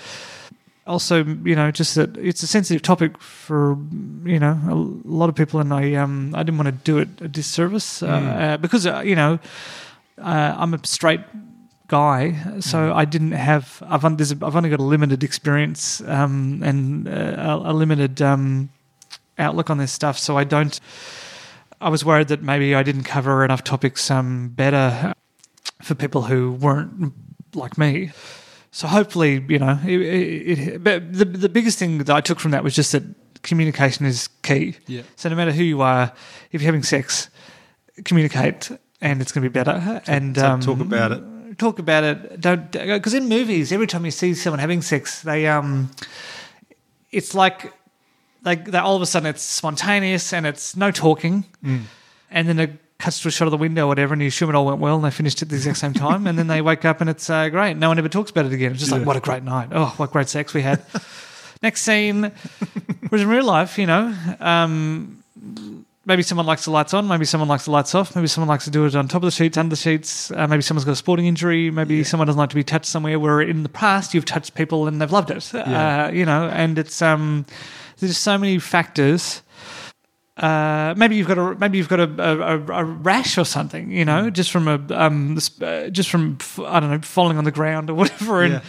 B: Also, you know, just that it's a sensitive topic for you know a lot of people, and I um I didn't want to do it a disservice uh, uh, because uh, you know uh, I'm a straight guy, so I didn't have I've on, there's a, I've only got a limited experience um, and uh, a, a limited um, outlook on this stuff, so I don't. I was worried that maybe I didn't cover enough topics um, better for people who weren't like me. So hopefully, you know, it, it, it, but the the biggest thing that I took from that was just that communication is key.
A: Yeah.
B: So no matter who you are, if you're having sex, communicate, and it's going to be better. and
A: so
B: um,
A: talk about it.
B: Talk about it. Don't because in movies, every time you see someone having sex, they um, it's like like they, all of a sudden it's spontaneous and it's no talking, and then it cuts to a shot of the window or whatever, and you assume it all went well, and they finished at the exact same time, and then they wake up and it's uh, great. No one ever talks about it again. It's just like what a great night. Oh, what great sex we had. Next scene. Whereas in real life, you know, um, maybe someone likes the lights on, maybe someone likes the lights off, maybe someone likes to do it on top of the sheets, under the sheets, uh, maybe someone's got a sporting injury, maybe someone doesn't like to be touched somewhere where in the past you've touched people and they've loved it.
A: Yeah.
B: Uh, you know, and it's um, there's just so many factors. Uh, maybe you've got a maybe you've got a, a, a rash or something, you know, just from a um, uh, just from I don't know falling on the ground or whatever, and
A: Yeah.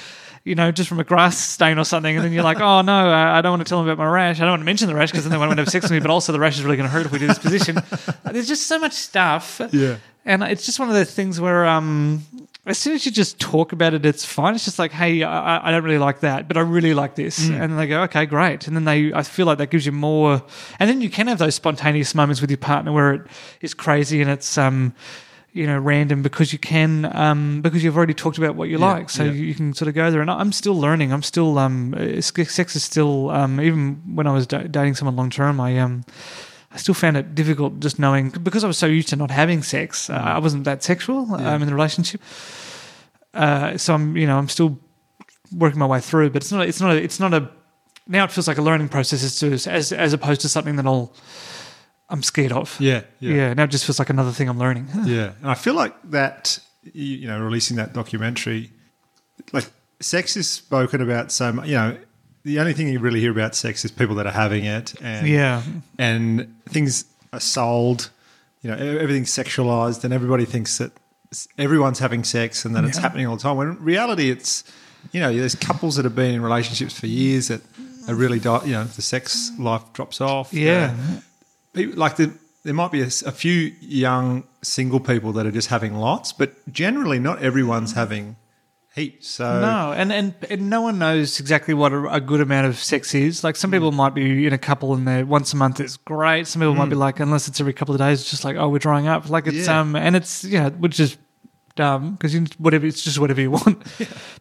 B: you know, just from a grass stain or something, and then you're like, oh no, I I don't want to tell them about my rash. I don't want to mention the rash because then they won't want to have sex with me. But also, the rash is really going to hurt if we do this position. There's just so much stuff.
A: Yeah.
B: and it's just one of those things where um, as soon as you just talk about it, it's fine. It's just like, hey, I, I- don't really like that, but I really like this, and then they go, okay, great, and then they, I feel like that gives you more, and then you can have those spontaneous moments with your partner where it is crazy and it's um. You know, random because you can, um, because you've already talked about what you
A: Yeah,
B: like, so
A: yeah.
B: you, you can sort of go there. And I'm still learning. I'm still, um, sex is still, um, even when I was dating someone long term, I, um, I still found it difficult just knowing because I was so used to not having sex. Uh, I wasn't that sexual
A: Yeah.
B: um, in the relationship. Uh, so I'm, you know, I'm still working my way through. But it's not. It's not. A, it's not a. Now it feels like a learning process as to, as as opposed to something that I'll. I'm scared of.
A: Yeah.
B: Yeah. Now it just feels like another thing I'm learning.
A: Yeah, and I feel like that you know releasing that documentary, like sex is spoken about so much. You know, the only thing you really hear about sex is people that are having it, and
B: Yeah.
A: and things are sold. You know, everything's sexualized, and everybody thinks that everyone's having sex and that it's happening all the time. When in reality, it's you know, there's couples that have been in relationships for years that are really, di- you know, the sex life drops off.
B: Yeah.
A: Uh, people, like the, there might be a few young single people that are just having lots, but generally not everyone's having So
B: No, and, and and no one knows exactly what a, a good amount of sex is. Like some people mm. might be in a couple and they're once a month it's great. Some people might be mm. like, unless it's every couple of days, it's just like, oh, we're drying up. Like it's
A: Yeah.
B: um, and it's yeah, which is dumb because whatever it's just whatever you want.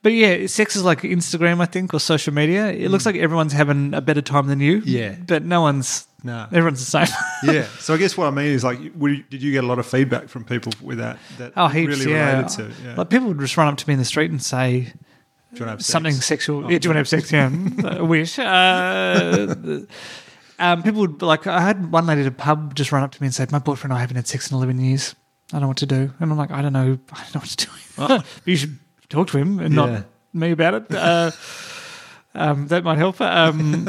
B: But yeah, sex is like Instagram, I think, or social media. It looks mm. like everyone's having a better time than you.
A: Yeah.
B: but no one's.
A: No.
B: everyone's the same.
A: yeah. So I guess what I mean is like, you- did you get a lot of feedback from people with that? That
B: Oh, heaps,
A: really
B: yeah.
A: to? Yeah.
B: Like people would just run up to me in the street and say,
A: Do you want to have sex?
B: something sexual. yeah, do you want to have sex? Yeah, I wish. Uh, um, people would like. I had one lady at a pub just run up to me and say, "My boyfriend and I haven't had sex in eleven years. I don't know what to do." And I'm like, "I don't know. I don't know what to do. but you should talk to him and
A: Yeah.
B: not me about it. Uh, um, that might help." Um,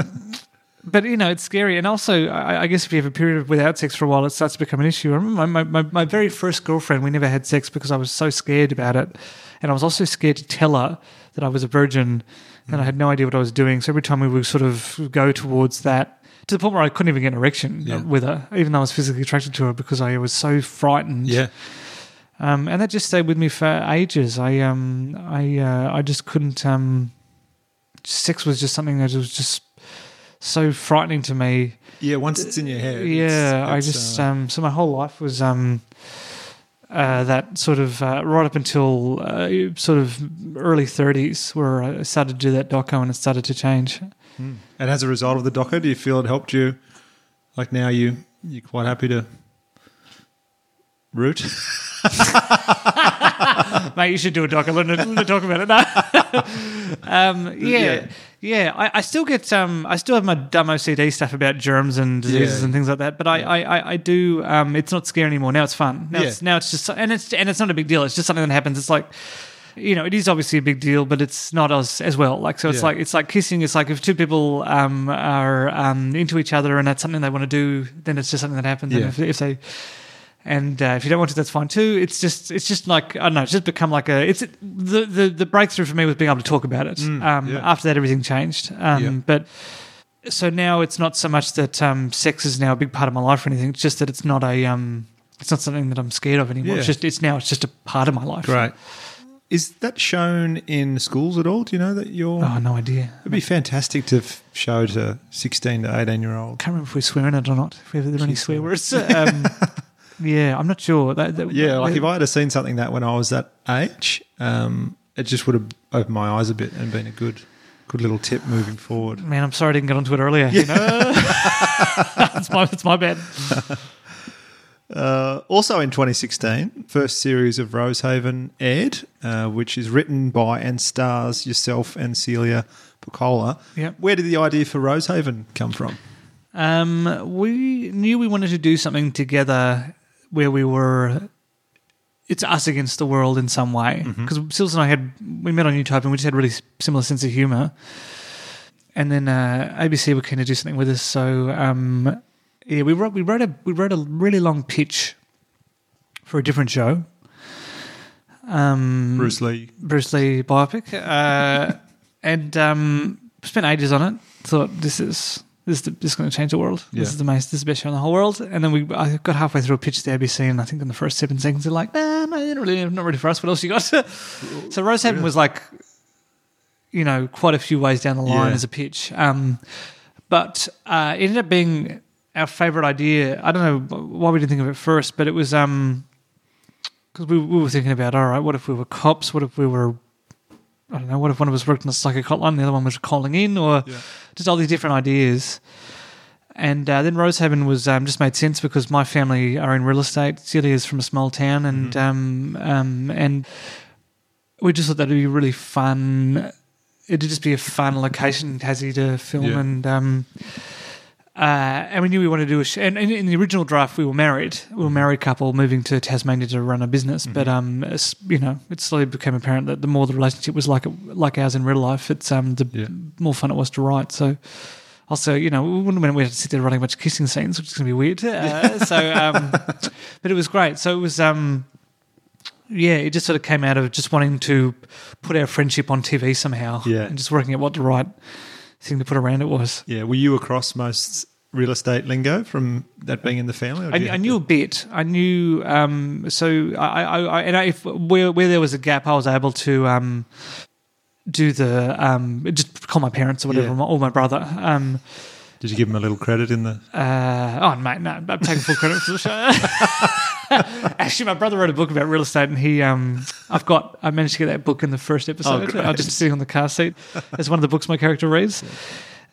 B: but you know, it's scary, and also, I, I guess if you have a period without sex for a while, it starts to become an issue. I remember my, my, my, very first girlfriend, we never had sex because I was so scared about it, and I was also scared to tell her that I was a virgin, and I had no idea what I was doing. So every time we would sort of go towards that, to the point where I couldn't even get an erection
A: Yeah.
B: with her, even though I was physically attracted to her, because I was so frightened.
A: Yeah.
B: Um, and that just stayed with me for ages. I um I uh, I just couldn't um sex was just something that was just so frightening to me.
A: Yeah. Once it's in your head. it's-
B: yeah, I just
A: uh,
B: um so my whole life was um uh, that sort of uh, right up until uh, sort of early 30s where I started to do that doco and it started to change.
A: and as a result of the doco, do you feel it helped you? Like now you you're quite happy to root.
B: Mate, you should do a doc. I learned learn to talk about it. No. um, yeah,
A: Yeah.
B: Yeah. I, I still get um, I still have my dumb OCD stuff about germs and diseases
A: Yeah.
B: and things like that. But I, I, I, I do. Um, it's not scary anymore. Now it's fun. Now
A: Yeah.
B: it's now it's just and it's and it's not a big deal. It's just something that happens. It's like. You know, it is obviously a big deal, but it's not as as well. Like, so it's
A: Yeah.
B: like it's like kissing. It's like if two people um, are um, into each other and that's something they want to do, then it's just something that happens. And
A: Yeah.
B: if, if they and uh, if you don't want to, that's fine too. It's just, it's just like I don't know. It's just become like a. It's the the, the breakthrough for me was being able to talk about it. um,
A: Mm, yeah.
B: After that, everything changed. Um,
A: Yeah.
B: But so now it's not so much that um, sex is now a big part of my life or anything. It's just that it's not a. Um, it's not something that I'm scared of anymore.
A: Yeah.
B: It's just it's now it's just a part of my life.
A: Great. Is that shown in schools at all? Do you know that you're?
B: Oh, no idea.
A: It'd be fantastic to f- show to 16 to 18 year olds.
B: can't remember if we swear in it or not. If we there are any swear words. Yeah, I'm not sure. That, that-
A: Yeah, like if I had seen something that when I was that age, um, it just would have opened my eyes a bit and been a good, good little tip moving forward.
B: Man, I'm sorry I didn't get onto it earlier. You know? it's my it's my bad.
A: Uh, also in 2016, first series of Rosehaven aired, uh, which is written by and stars yourself and Celia Pacquola.
B: Yep.
A: Where did the idea for Rosehaven come from?
B: Um, we knew we wanted to do something together where we were. It's us against the world in some way because Sils and I had we met on YouTube and we just had a really similar sense of humor. And then uh, ABC were keen to do something with us, so um, yeah, we wrote we wrote a we wrote a really long pitch for a different show. Um,
A: Bruce Lee.
B: Bruce Lee biopic, uh, and um, spent ages on it. Thought this is this is, the, this is going to change the world.
A: Yeah.
B: This is the most, this is the best show in the whole world. And then we I got halfway through a pitch to the ABC, and I think in the first seven seconds they're like, Nah, no, not really not ready for us. What else you got? so Rosehaven was like, you know, quite a few ways down the line
A: Yeah.
B: as a pitch. Um, but uh, it ended up being our favorite idea. I don't know why we didn't think of it first, but it was um because we, we were thinking about all right, what if we were cops? What if we were I don't know, what if one of us worked in a psychic hotline, the other one was calling in, or
A: Yeah.
B: Just all these different ideas. And uh, then Rosehaven was um, just made sense because my family are in real estate. Celia's from a small town, and um, um, and we just thought that'd be really fun. It'd just be a fun location, Tassie, to film,
A: Yeah.
B: and um, uh, and we knew we wanted to do a. Sh- and in, in the original draft, we were married. We were a married couple moving to Tasmania to run a business. But um, you know, it slowly became apparent that the more the relationship was like like ours in real life, it's um, the
A: Yeah.
B: more fun it was to write. So. Also, you know, we wouldn't we had to sit there writing a bunch of kissing scenes, which is going to be weird. Uh, so, um, but it was great. So it was, um, yeah, it just sort of came out of just wanting to put our friendship on TV somehow,
A: Yeah.
B: and just working out what to right thing to put around it was.
A: Yeah, were you across most real estate lingo from that being in the family? or
B: I, I knew
A: to-
B: a bit. I knew. Um, so I, I, I and I, if where where there was a gap, I was able to um, do the um, just call my parents or whatever,
A: Yeah.
B: or my brother. Um,
A: Did you give him a little credit in the?
B: uh, oh mate, no, I'm taking full credit for the show. Actually, my brother wrote a book about real estate, and he, um, I've got, I managed to get that book in the first episode.
A: great.
B: I was just sitting on the car seat. It's one of the books my character reads.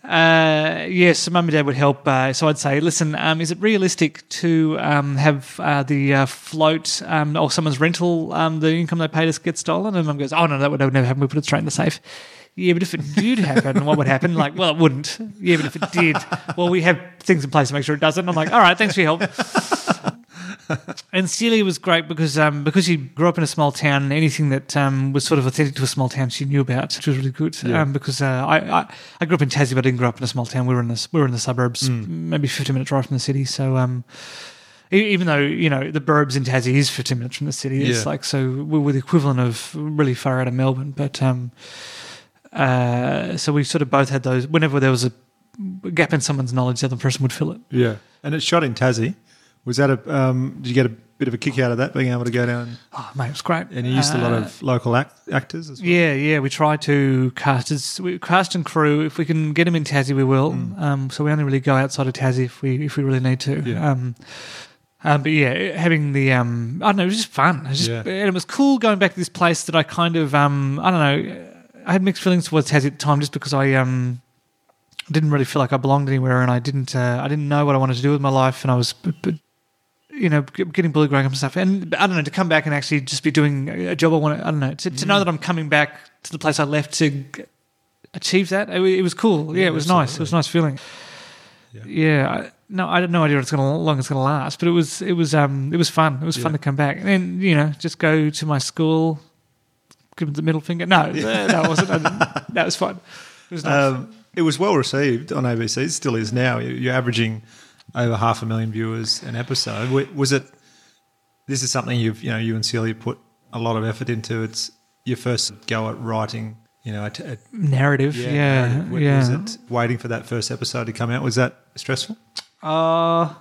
B: Uh, yes, so mum and dad would help. Uh, so I'd say, listen, um, is it realistic to um, have uh, the uh, float um, or someone's rental, um, the income they paid us get stolen? And mum goes, oh no, that would, that would never happen. We put it straight in the safe. Yeah, but if it did happen, what would happen? Like, well, it wouldn't. Yeah, but if it did, well, we have things in place to make sure it doesn't. I'm like, all right, thanks for your help. And Celia was great because um, because she grew up in a small town, and anything that um, was sort of authentic to a small town, she knew about, which was really good.
A: Yeah.
B: Um, because uh, I, I I grew up in Tassie, but I didn't grow up in a small town. We were in the we were in the suburbs, maybe fifty minute drive from the city. So um, even though you know the burbs in Tassie is fifteen minutes from the city, it's
A: Yeah.
B: like so we were the equivalent of really far out of Melbourne. But um, uh, so we sort of both had those. Whenever there was a gap in someone's knowledge, the other person would fill it.
A: Yeah, and it's shot in Tassie. Was that a? Um, did you get a bit of a kick out of that being able to go down?
B: Oh, mate, it was great.
A: And you used a lot
B: Uh,
A: of local act, actors as well.
B: Yeah, yeah. We try to cast as we cast and crew. If we can get them in Tassie, we will. Um, so we only really go outside of Tassie if we if we really need to.
A: Yeah.
B: Um, um, but yeah, having the um, I don't know, it was just fun. It was just,
A: Yeah.
B: and it was cool going back to this place that I kind of um, I don't know. I had mixed feelings towards Tassie at the time, just because I um, didn't really feel like I belonged anywhere, and I didn't uh, I didn't know what I wanted to do with my life, and I was. You know, getting bullied growing up and stuff, and I don't know to come back and actually just be doing a job I want. to I don't know to, to know that I'm coming back to the place I left to achieve that. It, it was cool. Yeah,
A: Yeah,
B: it was nice. It was a nice feeling.
A: Yeah.
B: Yeah. I, no, I had no idea what it's to long it's going to last, but it was it was um it was fun. It was fun to come back and then you know just go to my school, give them the middle finger. No, no, it wasn't. I that was fun. It was nice.
A: Um, it was well received on ABC. It still is now. You- You're averaging over half a million viewers an episode. Was it? This is something you've you know you and Celia put a lot of effort into. It's your first go at writing. You know, a t- a-
B: narrative. Yeah, yeah.
A: narrative. Wa- Was it waiting for that first episode to come out? Was that stressful?
B: Uh,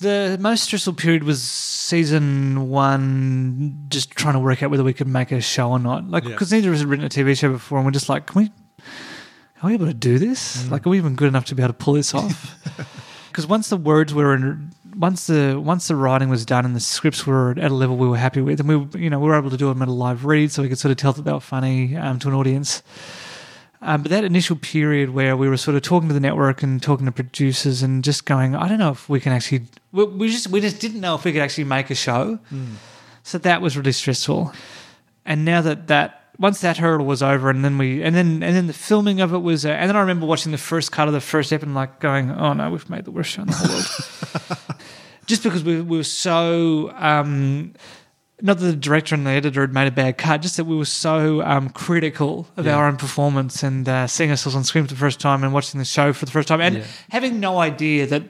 B: the most stressful period was season one, just trying to work out whether we could make a show or not. Like,
A: Yeah.
B: because neither of us had written a TV show before, and we're just like, can we, are we able to do this?
A: Mm.
B: Like, are we even good enough to be able to pull this off? Because once the words were in, once the once the writing was done and the scripts were at a level we were happy with, and we you know we were able to do them at a live read, so we could sort of tell that they were funny um, to an audience. Um, but that initial period where we were sort of talking to the network and talking to producers and just going, I don't know if we can actually, we, we just we just didn't know if we could actually make a show. So that was really stressful. And now that that once that hurdle was over, and then we and then and then the filming of it was, uh, and then I remember watching the first cut of the first episode and like going, oh no, we've made the worst show in the world. just because we, we were so. Um, not that the director and the editor had made a bad cut, just that we were so um, critical of
A: Yeah.
B: our own performance and uh, seeing ourselves on screen for the first time and watching the show for the first time and
A: Yeah.
B: having no idea that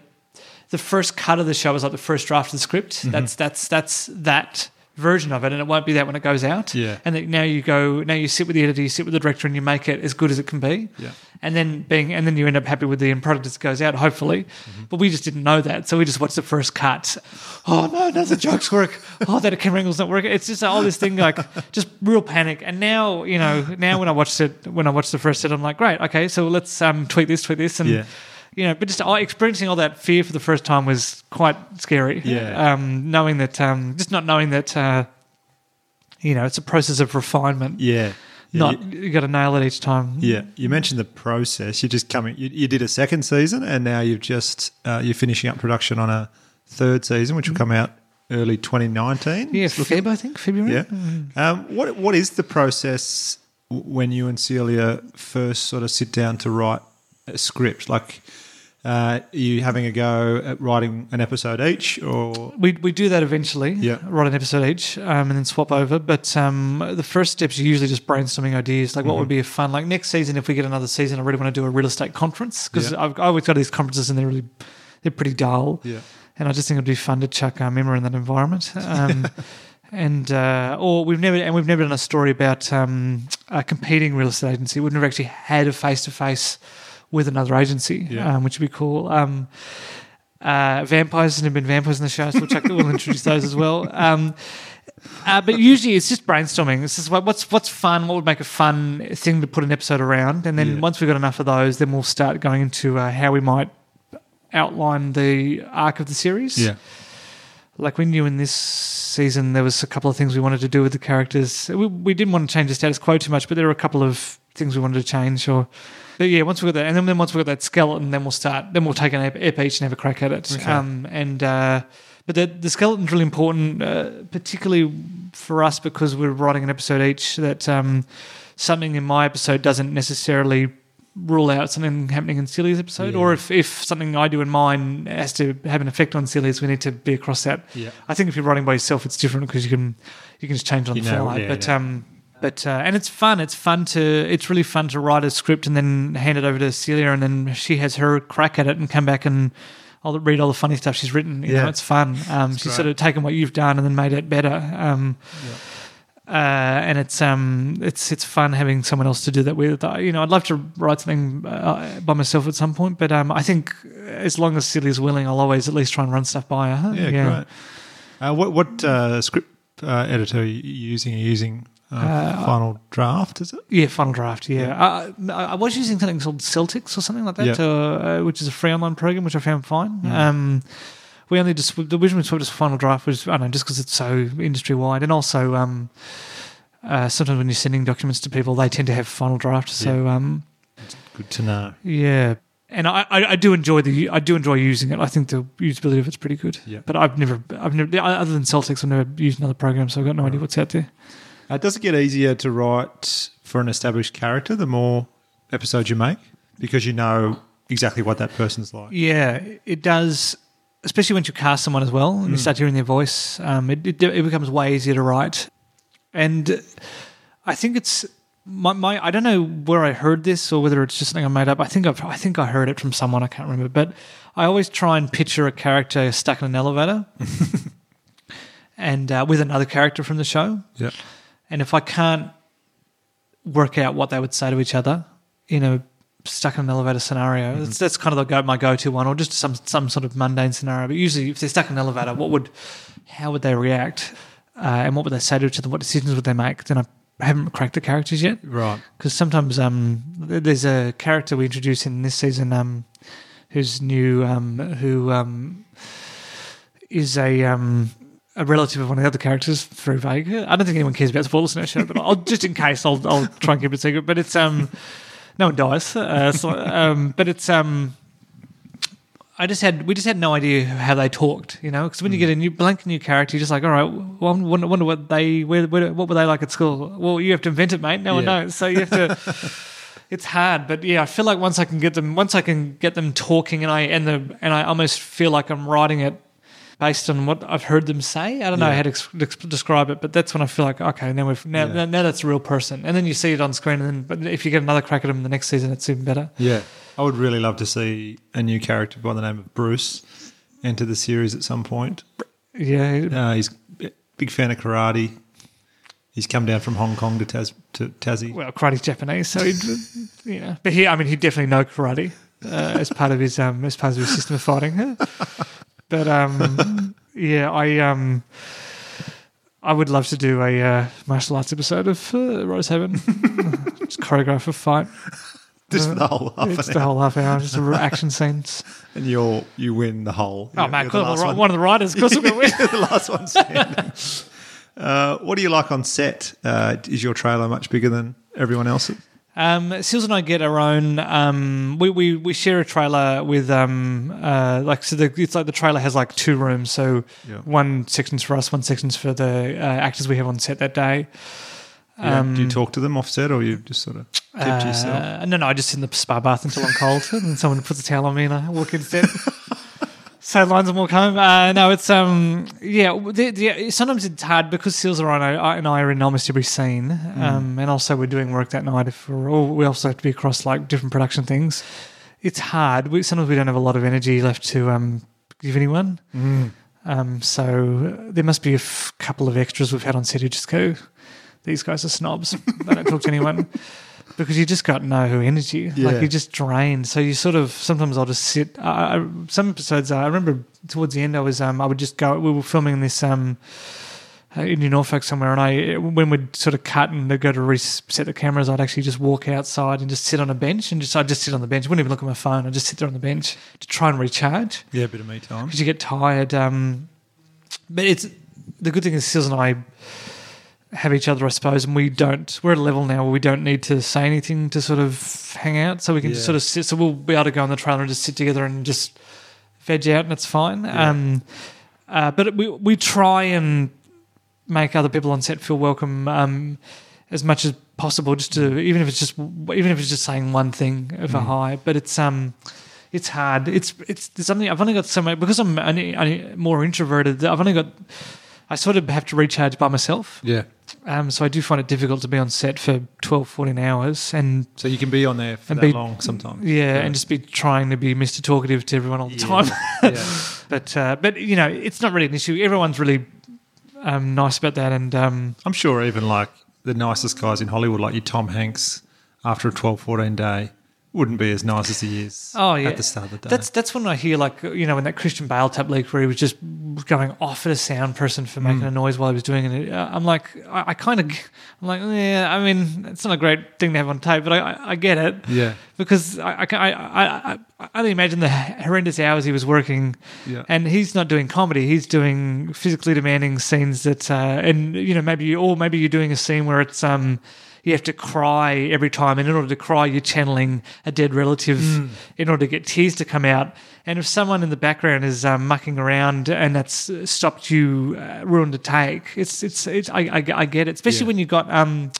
B: the first cut of the show was like the first draft of the script.
A: Mm-hmm.
B: That's that's that's that version of it, and it won't be that when it goes out.
A: Yeah.
B: And that now you go, now you sit with the editor, you sit with the director, and you make it as good as it can be.
A: Yeah.
B: And then being, and then you end up happy with the end product as it goes out, hopefully.
A: Mm-hmm.
B: But we just didn't know that, so we just watched the first cut. Oh no, none of the jokes work. Oh, that camera angle's not working. It's just all this thing like just real panic. And now, you know, now when I watched it, when I watched the first set, I'm like, great, okay, so let's um, tweak this, tweet this, and
A: Yeah.
B: You know, but just experiencing all that fear for the first time was quite scary.
A: Yeah.
B: Um, knowing that, um, just not knowing that, uh, you know, it's a process of refinement.
A: Yeah. Yeah,
B: Not
A: you-
B: you, got to nail it each time.
A: Yeah, you mentioned the process. You're just coming. You, you did a second season, and now you've just uh, you're finishing up production on a third season, which will come out early 2019.
B: Yeah, Feb, I think February.
A: Yeah. Um, what what is the process when you and Celia first sort of sit down to write a script? Like, uh, are you having a go at writing an episode each, or
B: We, we do that eventually.
A: Yeah.
B: Write an episode each um, and then swap over. But um, the first steps are usually just brainstorming ideas. Like,
A: Mm-hmm.
B: what would be a fun, like next season, if we get another season, I really want to do a real estate conference because
A: Yeah.
B: I've I always go to these conferences and they're really, they're pretty dull.
A: Yeah.
B: And I just think it'd be fun to chuck our Emma in that environment. Um, and, uh, or we've never, and we've never done a story about um, a competing real estate agency. We've never actually had a face to face with another agency,
A: Yeah.
B: um, which would be cool. Um, uh, vampires and have been vampires in the show, so we'll, check, we'll introduce those as well. Um, uh, but usually it's just brainstorming. Just what, what's what's fun, what would make a fun thing to put an episode around, and then
A: Yeah.
B: once we've got enough of those, then we'll start going into uh, how we might outline the arc of the series.
A: Yeah.
B: Like we knew in this season there was a couple of things we wanted to do with the characters. We, we didn't want to change the status quo too much, but there were a couple of things we wanted to change. Or but yeah, once we got that, and then, then once we got that skeleton, then we'll start. Then we'll take an ep, each and have a crack at it.
A: Okay.
B: Um, and uh, but the the skeleton's really important, uh, particularly for us because we're writing an episode each. That um, something in my episode doesn't necessarily rule out something happening in Celia's episode,
A: Yeah.
B: or if, if something I do in mine has to have an effect on Celia's, we need to be across that.
A: Yeah.
B: I think if you're writing by yourself, it's different because you can you can just change it on
A: You
B: the
A: know,
B: fly.
A: yeah,
B: but um, but uh, and it's fun. It's fun to it's really fun to write a script and then hand it over to Celia, and then she has her crack at it and come back and. I'll read all the funny stuff she's written. You
A: Yeah.
B: know, it's fun. Um, she's
A: great.
B: sort of taken what you've done and then made it better. Um, uh, and it's um, it's it's fun having someone else to do that with. You know, I'd love to write something uh, by myself at some point, but um, I think as long as Celia's willing, I'll always at least try and run stuff by her.
A: Yeah, great. Uh, what what uh, script uh, editor are you using? Are you using uh, Final Draft, is it?
B: Yeah, Final Draft. Yeah, Uh, I, I was using something called Celtx or something like that,
A: Yeah.
B: uh, uh, which is a free online program, which I found fine. Um, we only just the reason we swapped to Final Draft was I don't know just because it's so industry wide, and also um, uh, sometimes when you're sending documents to people, they tend to have Final Draft. So um,
A: Good to know.
B: yeah. And I, I, I do enjoy the I do enjoy using it. I think the usability of it's pretty good.
A: Yeah.
B: But I've never I've never other than Celtx I've never used another program, so I've got no idea what's out there.
A: Uh, does it get easier to write for an established character the more episodes you make? Because you know exactly what that person's like.
B: Yeah, it does. Especially once you cast someone as well and you start hearing their voice, um, it, it it becomes way easier to write. And I think it's my, my I don't know where I heard this or whether it's just something I made up. I think I've, I think I heard it from someone I can't remember, but I always try and picture a character stuck in an elevator, and uh, with another character from the show.
A: Yeah.
B: And if I can't work out what they would say to each other in a stuck in an elevator scenario,
A: Mm-hmm.
B: that's, that's kind of the go, my go-to one, or just some some sort of mundane scenario. But usually, if they're stuck in an elevator, what would, how would they react, uh, and what would they say to each other? What decisions would they make? Then I haven't cracked the characters yet
A: Right.
B: because sometimes um, there's a character we introduce in this season um, who's new, um, who um, is a um, a relative of one of the other characters. Very vague. I don't think anyone cares about spoilers in our show, but I'll just in case I'll I'll try and keep it secret. But it's um, no one dies. Uh, so, um, but it's um. I just had we just had no idea how they talked, you know, because when you get a new blank new character, you're just like, all right, well, I wonder, wonder what they where, where, what were they like at school? Well, you have to invent it, mate. No one knows, so you have to. it's hard, but yeah, I feel like once I can get them, once I can get them talking, and I and the and I almost feel like I'm writing it based on what I've heard them say. I don't know
A: Yeah.
B: how to ex- describe it, but that's when I feel like okay, now we've now,
A: Yeah.
B: now that's a real person, and then you see it on screen, and then but if you get another crack at them the next season, it's even better.
A: Yeah. I would really love to see a new character by the name of Bruce enter the series at some point.
B: Yeah,
A: Uh, he's a big fan of karate. He's come down from Hong Kong to, Taz, to Tassie.
B: well, karate's Japanese, so he'd, you know, but he, I mean, he definitely know karate uh, as part of his um as part of his system of fighting. But um, yeah, I um, I would love to do a uh, martial arts episode of uh, Rosehaven, just choreograph a fight.
A: Just for the whole half
B: it's
A: an
B: the
A: hour.
B: whole half hour, just a action scenes.
A: And you're, you win the whole.
B: Oh
A: you're-
B: man,
A: you're the
B: one.
A: one.
B: one of the writers, of course, we're going to win.
A: the last one standing. Uh, what do you like on set? Uh, is your trailer much bigger than everyone else's?
B: Um, Seals and I get our own. Um, we, we we share a trailer with um uh like so the it's like the trailer has like two rooms. So
A: Yeah.
B: one section's for us, one section's for the uh, actors we have on set that day.
A: Yeah.
B: Um,
A: do you talk to them offset, or you just sort of keep to yourself?
B: Uh, no, no, I just sit in the spa bath until I'm cold, and then someone puts a towel on me, and I walk in set. Say lines and walk home. Uh, no, it's um, yeah. The, the, sometimes it's hard because Seals are on I- and I are in almost every scene,
A: Hmm.
B: um, and also we're doing work that night. If we're, or we also have to be across like different production things. It's hard. We, sometimes we don't have a lot of energy left to um, give anyone.
A: Hmm.
B: Um, so there must be a f- couple of extras we've had on set who just go, these guys are snobs. they don't talk to anyone. because you just got no energy.
A: Yeah.
B: Like you're just drained. So you sort of sometimes I'll just sit. I, I, some episodes I remember towards the end I was um I would just go. We were filming this um uh, in New Norfolk somewhere, and I when we'd sort of cut and they'd go to reset the cameras, I'd actually just walk outside and just sit on a bench and just I'd just sit on the bench. wouldn't even look at my phone. I'd just sit there on the bench to try and recharge
A: Yeah, a bit of me time.
B: because you get tired. Um, but it's the good thing is Seals and I have each other, I suppose, and we don't. We're at a level now where we don't need to say anything to sort of hang out, so we can just
A: Yeah.
B: sort of sit. So we'll be able to go on the trailer and just sit together and just veg out, and it's fine. Um, uh, but we we try and make other people on set feel welcome um, as much as possible, just to even if it's just even if it's just saying one thing of a hi. But it's um it's hard. It's it's there's something I've only got so much because I'm only, only more introverted. I've only got I sort of have to recharge by myself.
A: Yeah.
B: Um, so I do find it difficult to be on set for 12, 14 hours and
A: So you can be on there for
B: And
A: that
B: be-
A: long sometimes.
B: yeah, and just be trying to be Mr. Talkative to everyone all the
A: Yeah.
B: time.
A: yeah.
B: but uh, but you know, it's not really an issue. Everyone's really um, nice about that, and um,
A: I'm sure even like the nicest guys in Hollywood, like your Tom Hanks, after a 12, 14 day, wouldn't be as nice as he is
B: Oh yeah,
A: at the start of the day.
B: That's that's when I hear like you know when that Christian Bale tap leak where he was just going off at a sound person for making
A: Mm.
B: a noise while he was doing it. Uh, I'm like I, I kind of I'm like yeah. I mean it's not a great thing to have on tape, but I I, I get it.
A: Yeah.
B: Because I I, I, I only imagine the horrendous hours he was working,
A: Yeah.
B: and he's not doing comedy. He's doing physically demanding scenes that, uh, and you know maybe you, or maybe you're doing a scene where it's um you have to cry every time, and in order to cry, you're channeling a dead relative
A: Mm.
B: in order to get tears to come out. And if someone in the background is um, mucking around and that's stopped you, uh, ruined a take, it's it's it's I I, I get it, especially
A: Yeah.
B: when you've got um.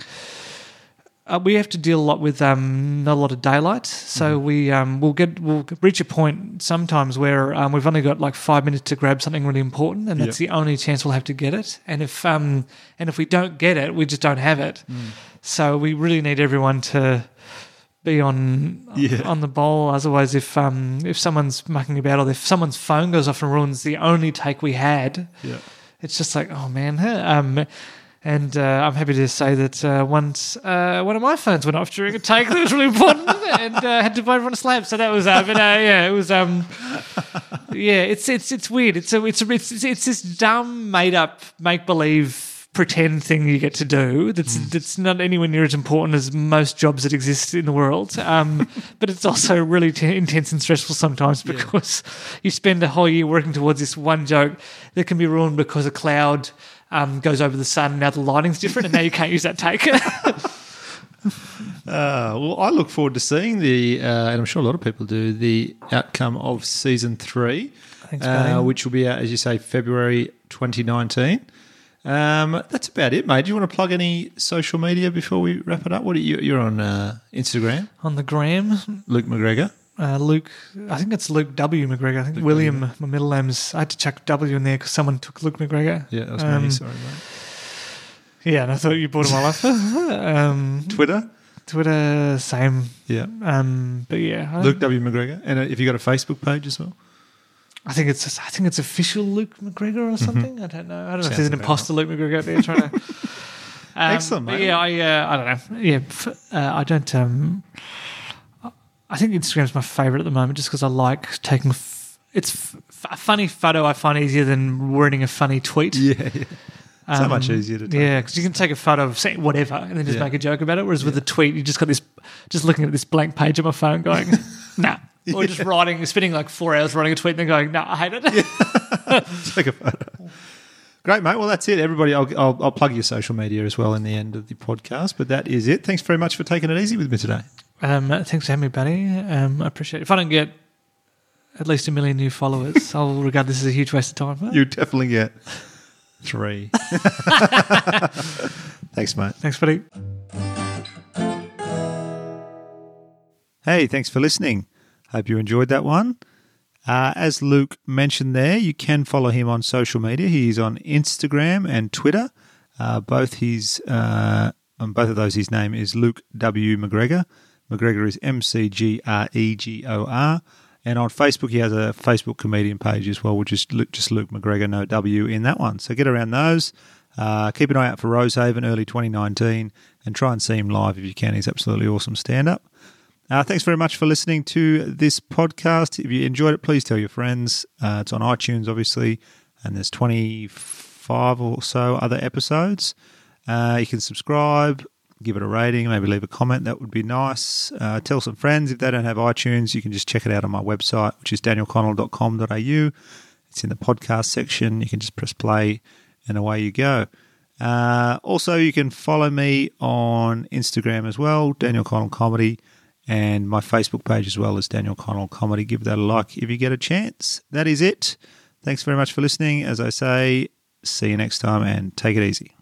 B: Uh, we have to deal a lot with um, not a lot of daylight, so we um, we'll get we'll reach a point sometimes where um, we've only got like five minutes to grab something really important, and that's
A: Yep.
B: the only chance we'll have to get it. And if um, and if we don't get it, we just don't have it. So we really need everyone to be on
A: Yeah.
B: on the ball. Otherwise, if um, if someone's mucking about or if someone's phone goes off and ruins the only take we had,
A: Yeah.
B: it's just like, oh man. Um, and uh, I'm happy to say that uh, once uh, one of my phones went off during a take that was really important, and uh, had to buy everyone a slab. So that was, uh, but uh, yeah, it was, um, yeah, it's it's it's weird. It's a it's a, it's it's this dumb, made up, make believe, pretend thing you get to do. That's that's not anywhere near as important as most jobs that exist in the world. Um, but it's also really t- intense and stressful sometimes because you spend a whole year working towards this one joke that can be ruined because a cloud. Um, goes over the sun. and Now the lighting's different, and now you can't use that take.
A: Uh, well, I look forward to seeing the, uh, and I'm sure a lot of people do, the outcome of season three,
B: Thanks,
A: uh, which will be out, as you say, February 2019. Um, that's about it, mate. Do you want to plug any social media before we wrap it up? What are you? You're on uh, Instagram,
B: On the gram,
A: Luke McGregor.
B: uh, Luke, I think it's Luke W. McGregor. I think William, my middle name's, I had to chuck W in there because someone took Luke McGregor.
A: Yeah, that was
B: Um,
A: me. Sorry, mate.
B: Yeah, and I thought you brought him all up. um,
A: Twitter.
B: Twitter, same.
A: Yeah,
B: Um, but yeah,
A: Luke W McGregor. And uh, if you got a Facebook page as well.
B: I think it's I think it's official Luke McGregor or something. I don't know. I don't know if there's an imposter Luke McGregor out there trying to. Um,
A: Excellent,
B: but
A: mate.
B: Yeah, I uh, I don't know. Yeah, f- uh, I don't. Um, I think Instagram's my favorite at the moment, just because I like taking. F- it's f- a funny photo. I find easier than wording a funny tweet.
A: Yeah, yeah. so
B: Um,
A: much easier to. Take.
B: Yeah, because you can take a photo of saying whatever and then just
A: Yeah.
B: make a joke about it. Whereas with a tweet, you just got this, just looking at this blank page on my phone, going, "Nah," or just writing, spending like four hours writing a tweet, and then going, "Nah, I hate it."
A: take a photo. Great, mate. Well, that's it. Everybody, I'll, I'll, I'll plug your social media as well in the end of the podcast. But that is it. Thanks very much for taking it easy with me today.
B: Um, thanks for having me, buddy. Um, I appreciate it. If I don't get at least a million new followers, I'll regard this as a huge waste of time.
A: You definitely get three. Thanks, mate.
B: Thanks, buddy.
A: Hey, thanks for listening. Hope you enjoyed that one. Uh, as Luke mentioned there, you can follow him on social media. He's on Instagram and Twitter. Uh, both his uh, on both of those, his name is Luke W McGregor. McGregor is M C G R E G O R. And on Facebook, he has a Facebook comedian page as well, which is Luke, just Luke McGregor, no W in that one. So get around those. Uh, keep an eye out for Rosehaven early 2019 and try and see him live if you can. He's absolutely awesome stand up. Uh, thanks very much for listening to this podcast. If you enjoyed it, please tell your friends. Uh, it's on iTunes, obviously, and there's 25 or so other episodes. Uh, you can subscribe, give it a rating, maybe leave a comment. That would be nice. Uh, tell some friends. If they don't have iTunes, you can just check it out on my website, which is danielconnell.com.au. It's in the podcast section. You can just press play and away you go. Uh, also, you can follow me on Instagram as well, Daniel Connell Comedy, and my Facebook page as well as Daniel Connell Comedy. Give that a like if you get a chance. That is it. Thanks very much for listening. As I say, see you next time and take it easy.